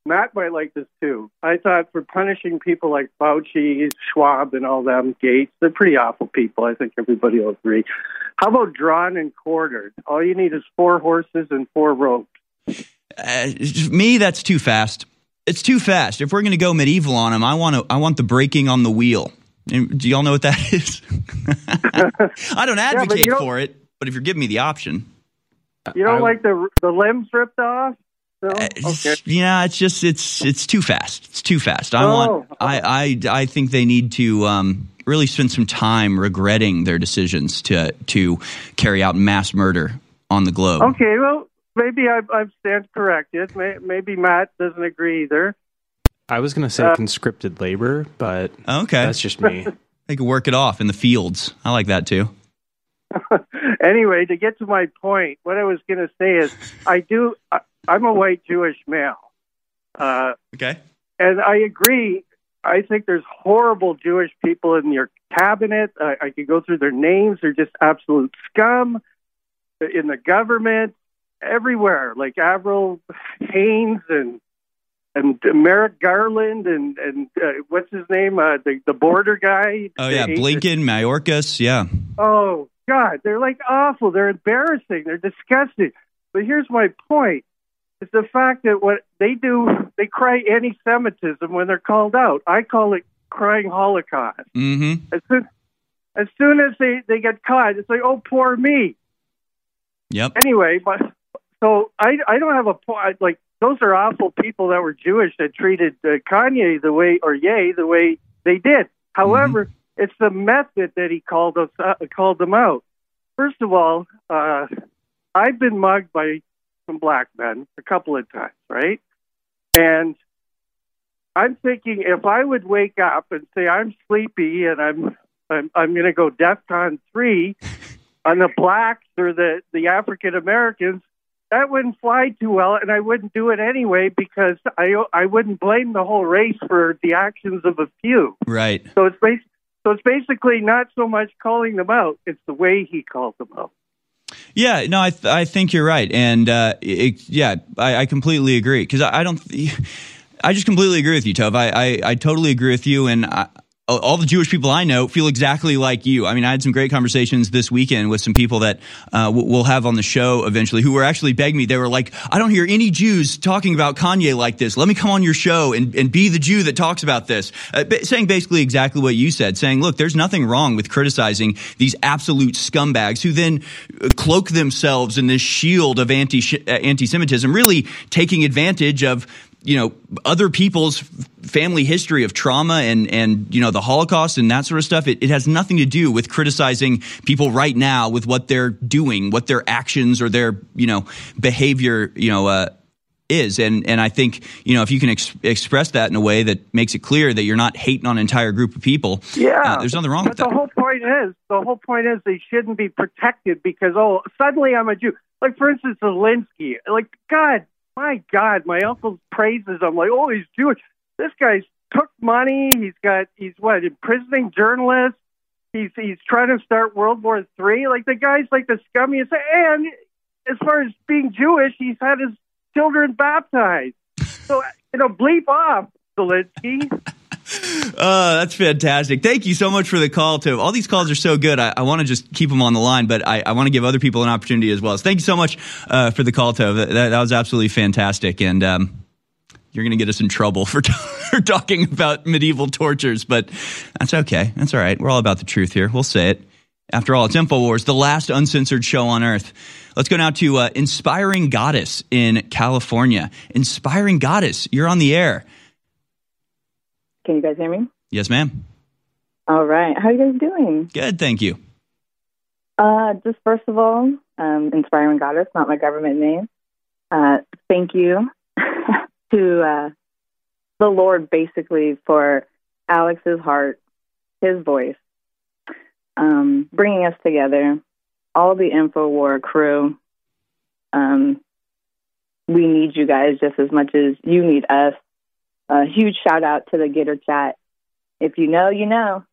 [SPEAKER 17] Matt might like this too. I thought for punishing people like Fauci, Schwab, and all them, Gates, they're pretty awful people. I think everybody will agree. How about drawn and quartered? All you need is four horses and four ropes.
[SPEAKER 3] Uh, me, that's too fast. It's too fast. If we're gonna go medieval on them, I want to. I want the breaking on the wheel. Do y'all know what that is? I don't advocate
[SPEAKER 17] you don't-
[SPEAKER 3] for it, but if you're giving me the option,
[SPEAKER 17] You don't
[SPEAKER 12] I-
[SPEAKER 17] like the the limbs ripped off? No?
[SPEAKER 3] Uh,
[SPEAKER 17] Okay.
[SPEAKER 3] Yeah, it's just it's it's too fast. It's too fast. I
[SPEAKER 17] Oh.
[SPEAKER 3] want I, I I think they need to um, really spend some time regretting their decisions to to carry out mass murder on the globe.
[SPEAKER 17] Okay, well, maybe I, I stand corrected. May, maybe Matt doesn't agree either.
[SPEAKER 12] I was gonna say
[SPEAKER 17] Uh,
[SPEAKER 12] conscripted labor, but
[SPEAKER 3] Okay,
[SPEAKER 12] that's just me.
[SPEAKER 3] they could work it off in the fields. I like that too.
[SPEAKER 17] anyway, to get to my point, what I was going to say is I do, I, I'm a white Jewish male. Uh,
[SPEAKER 3] Okay.
[SPEAKER 17] and I agree. I think there's horrible Jewish people in your cabinet. I, I could go through their names. They're just absolute scum in the government, everywhere, like Avril Haines and and Merrick Garland and and uh, what's his name, uh, the the border guy.
[SPEAKER 3] Oh yeah, Blinken, Mayorkas. Yeah.
[SPEAKER 17] Oh God, they're like awful. They're embarrassing. They're disgusting. But here's my point: is the fact that what they do, they cry anti-Semitism when they're called out. I call it crying Holocaust.
[SPEAKER 3] Mm-hmm.
[SPEAKER 17] As soon as, soon as they, they get caught, it's like, oh, poor me.
[SPEAKER 3] Yep.
[SPEAKER 17] Anyway, but so I I don't have a point. Like those are awful people that were Jewish that treated uh, Kanye the way or Ye the way they did. However, it's the method that he called us uh, called them out. First of all, uh, I've been mugged by some black men a couple of times, right? And I'm thinking if I would wake up and say I'm sleepy and I'm I'm, I'm going to go DEFCON three on the blacks or the the African Americans, that wouldn't fly too well, and I wouldn't do it anyway because I I wouldn't blame the whole race for the actions of a few.
[SPEAKER 3] Right.
[SPEAKER 17] So it's bas- so it's basically not so much calling them out; it's the way he calls them out.
[SPEAKER 3] Yeah, no, I th- I think you're right, and uh, it, yeah, I, I completely agree because I, I don't. I just completely agree with you, Tove. I, I, I totally agree with you, and I, all the Jewish people I know feel exactly like you. I mean, I had some great conversations this weekend with some people that uh, we'll have on the show eventually who were actually begging me. They were like, I don't hear any Jews talking about Kanye like this. Let me come on your show and, and be the Jew that talks about this. Uh, saying basically exactly what you said, saying, look, there's nothing wrong with criticizing these absolute scumbags who then uh, cloak themselves in this shield of anti anti Semitism, really taking advantage of you know other people's family history of trauma and and you know the Holocaust and that sort of stuff. It, it has nothing to do with criticizing people right now with what they're doing, what their actions or their you know behavior you know uh, is. And and I think you know if you can ex- express that in a way that makes it clear that you're not hating on an entire group of people.
[SPEAKER 17] Yeah,
[SPEAKER 3] uh, there's nothing wrong
[SPEAKER 17] but
[SPEAKER 3] with that.
[SPEAKER 17] the whole point is the whole point is they shouldn't be protected because oh suddenly I'm a Jew. Like for instance, Zelensky. Like God my God, my uncle praises him like, oh, he's Jewish. This guy's took money. He's got, he's what, imprisoning journalists. He's he's trying to start World War Three. Like the guy's like the scummiest. And as far as being Jewish, he's had his children baptized. So you know, bleep off, Zelensky.
[SPEAKER 3] Uh, that's fantastic. Thank you so much for the call, too. All these calls are so good. I, I want to just keep them on the line, but I, I want to give other people an opportunity as well. So thank you so much uh, for the call. That, that, that was absolutely fantastic. And um, you're going to get us in trouble for, t- for talking about medieval tortures, but that's okay. That's all right. We're all about the truth here. We'll say it. After all, it's InfoWars, the last uncensored show on earth. Let's go now to uh, Inspiring Goddess in California. Inspiring Goddess, you're on the air.
[SPEAKER 18] Can you guys hear me?
[SPEAKER 3] Yes, ma'am.
[SPEAKER 18] All right. How are you guys doing?
[SPEAKER 3] Good, thank you.
[SPEAKER 18] Uh, just first of all, um, Inspiring Goddess, not my government name. Uh, thank you to uh, the Lord, basically, for Alex's heart, his voice, um, bringing us together, all the InfoWar crew. Um, we need you guys just as much as you need us. A huge shout out to the Gitter chat. If you know, you know.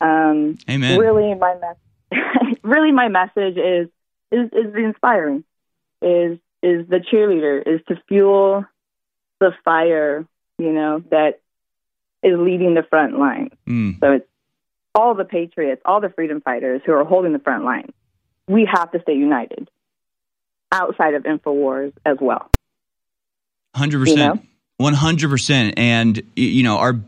[SPEAKER 18] Um,
[SPEAKER 3] Amen.
[SPEAKER 18] Really, my mes- really my message is is is inspiring. Is is the cheerleader is to fuel the fire. You know that is leading the front line.
[SPEAKER 3] Mm.
[SPEAKER 18] So it's all the patriots, all the freedom fighters who are holding the front line. We have to stay united outside of Infowars as well.
[SPEAKER 3] Hundred
[SPEAKER 18] You know?
[SPEAKER 3] percent, one hundred percent, and you know our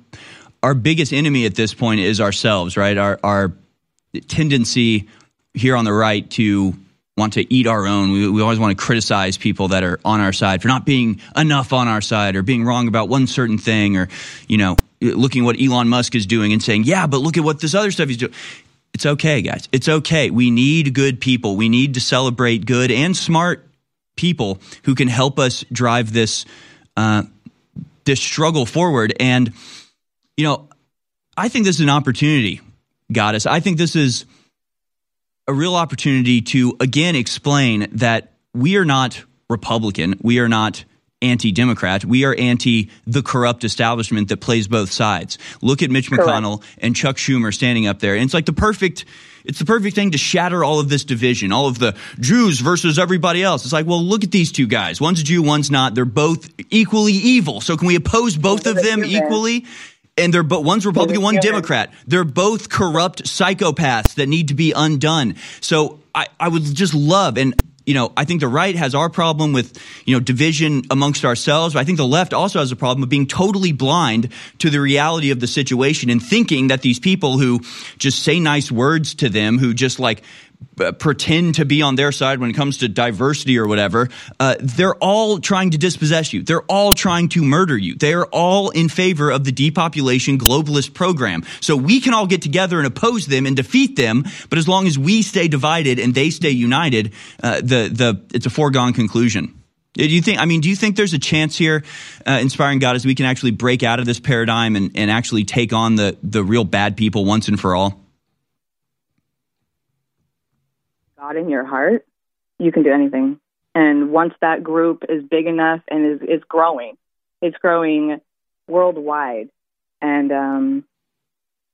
[SPEAKER 3] our biggest enemy at this point is ourselves, right? Our our tendency here on the right to want to eat our own. We, we always want to criticize people that are on our side for not being enough on our side or being wrong about one certain thing, or you know, looking at what Elon Musk is doing and saying, "Yeah, but look at what this other stuff he's doing." It's okay, guys. It's okay. We need good people. We need to celebrate good and smart people who can help us drive this uh, this struggle forward. And you know, I think this is an opportunity, Goddess. I think this is a real opportunity to again explain that we are not Republican. We are not anti Democrat. We are anti the corrupt establishment that plays both sides. Look at Mitch
[SPEAKER 18] Correct.
[SPEAKER 3] McConnell and Chuck Schumer standing up there. And it's like the perfect. It's the perfect thing to shatter all of this division, all of the Jews versus everybody else. It's like, well, look at these two guys. One's a Jew, one's not. They're both equally evil. So can we oppose both of them equally? And they're but one's Republican, one Democrat. They're both corrupt psychopaths that need to be undone. So I, I would just love and you know, I think the right has our problem with, you know, division amongst ourselves. But I think the left also has a problem of being totally blind to the reality of the situation and thinking that these people who just say nice words to them, who just like pretend to be on their side when it comes to diversity or whatever, uh, they're all trying to dispossess you. They're all trying to murder you. They are all in favor of the depopulation globalist program. So we can all get together and oppose them and defeat them. But as long as we stay divided and they stay united, uh, the the it's a foregone conclusion. Do you think? I mean, do you think there's a chance here, uh, inspiring Goddess, we can actually break out of this paradigm and, and actually take on the the real bad people once and for all?
[SPEAKER 18] God in your heart, you can do anything. And once that group is big enough and is, is growing, it's growing worldwide. And um,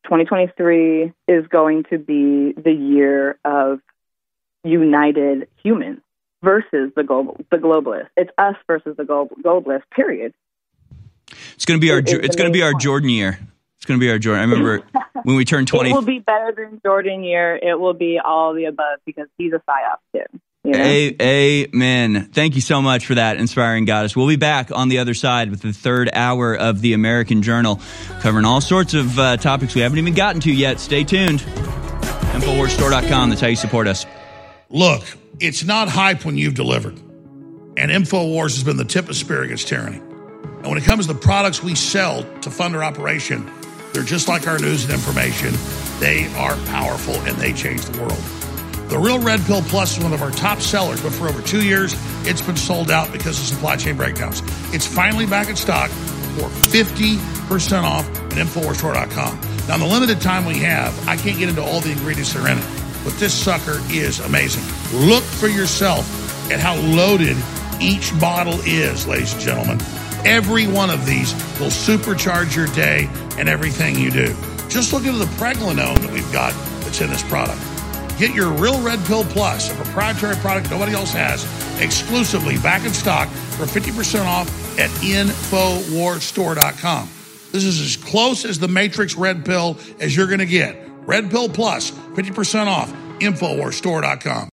[SPEAKER 18] 2023 is going to be the year of united humans versus the global the globalists. It's us versus the global, globalists. Period.
[SPEAKER 3] It's going to be our it's going to be our Jordan year. It's going to be our Jordan. I remember when we turned 20.
[SPEAKER 18] It will be better than Jordan year. It will be all the above because he's a psyop too. You know?
[SPEAKER 3] a- amen. Thank you so much for that, inspiring goddess. We'll be back on the other side with the third hour of the American Journal, covering all sorts of uh, topics we haven't even gotten to yet. Stay tuned. Infowarsstore.com. That's how you support us.
[SPEAKER 1] Look, it's not hype when you've delivered. And InfoWars has been the tip of spear against tyranny. And when it comes to the products we sell to fund our operation, they're just like our news and information. They are powerful and they change the world. The Real Red Pill Plus is one of our top sellers, but for over two years, it's been sold out because of supply chain breakdowns. It's finally back in stock for 50% off at InfoWarsStore.com. Now, in the limited time we have, I can't get into all the ingredients that are in it, but this sucker is amazing. Look for yourself at how loaded each bottle is, ladies and gentlemen. Every one of these will supercharge your day and everything you do. Just look into the pregnenolone that we've got that's in this product. Get your Real Red Pill Plus, a proprietary product nobody else has, exclusively back in stock for 50% off at InfoWarsStore.com. This is as close as the Matrix Red Pill as you're going to get. Red Pill Plus, 50% off, InfoWarsStore.com.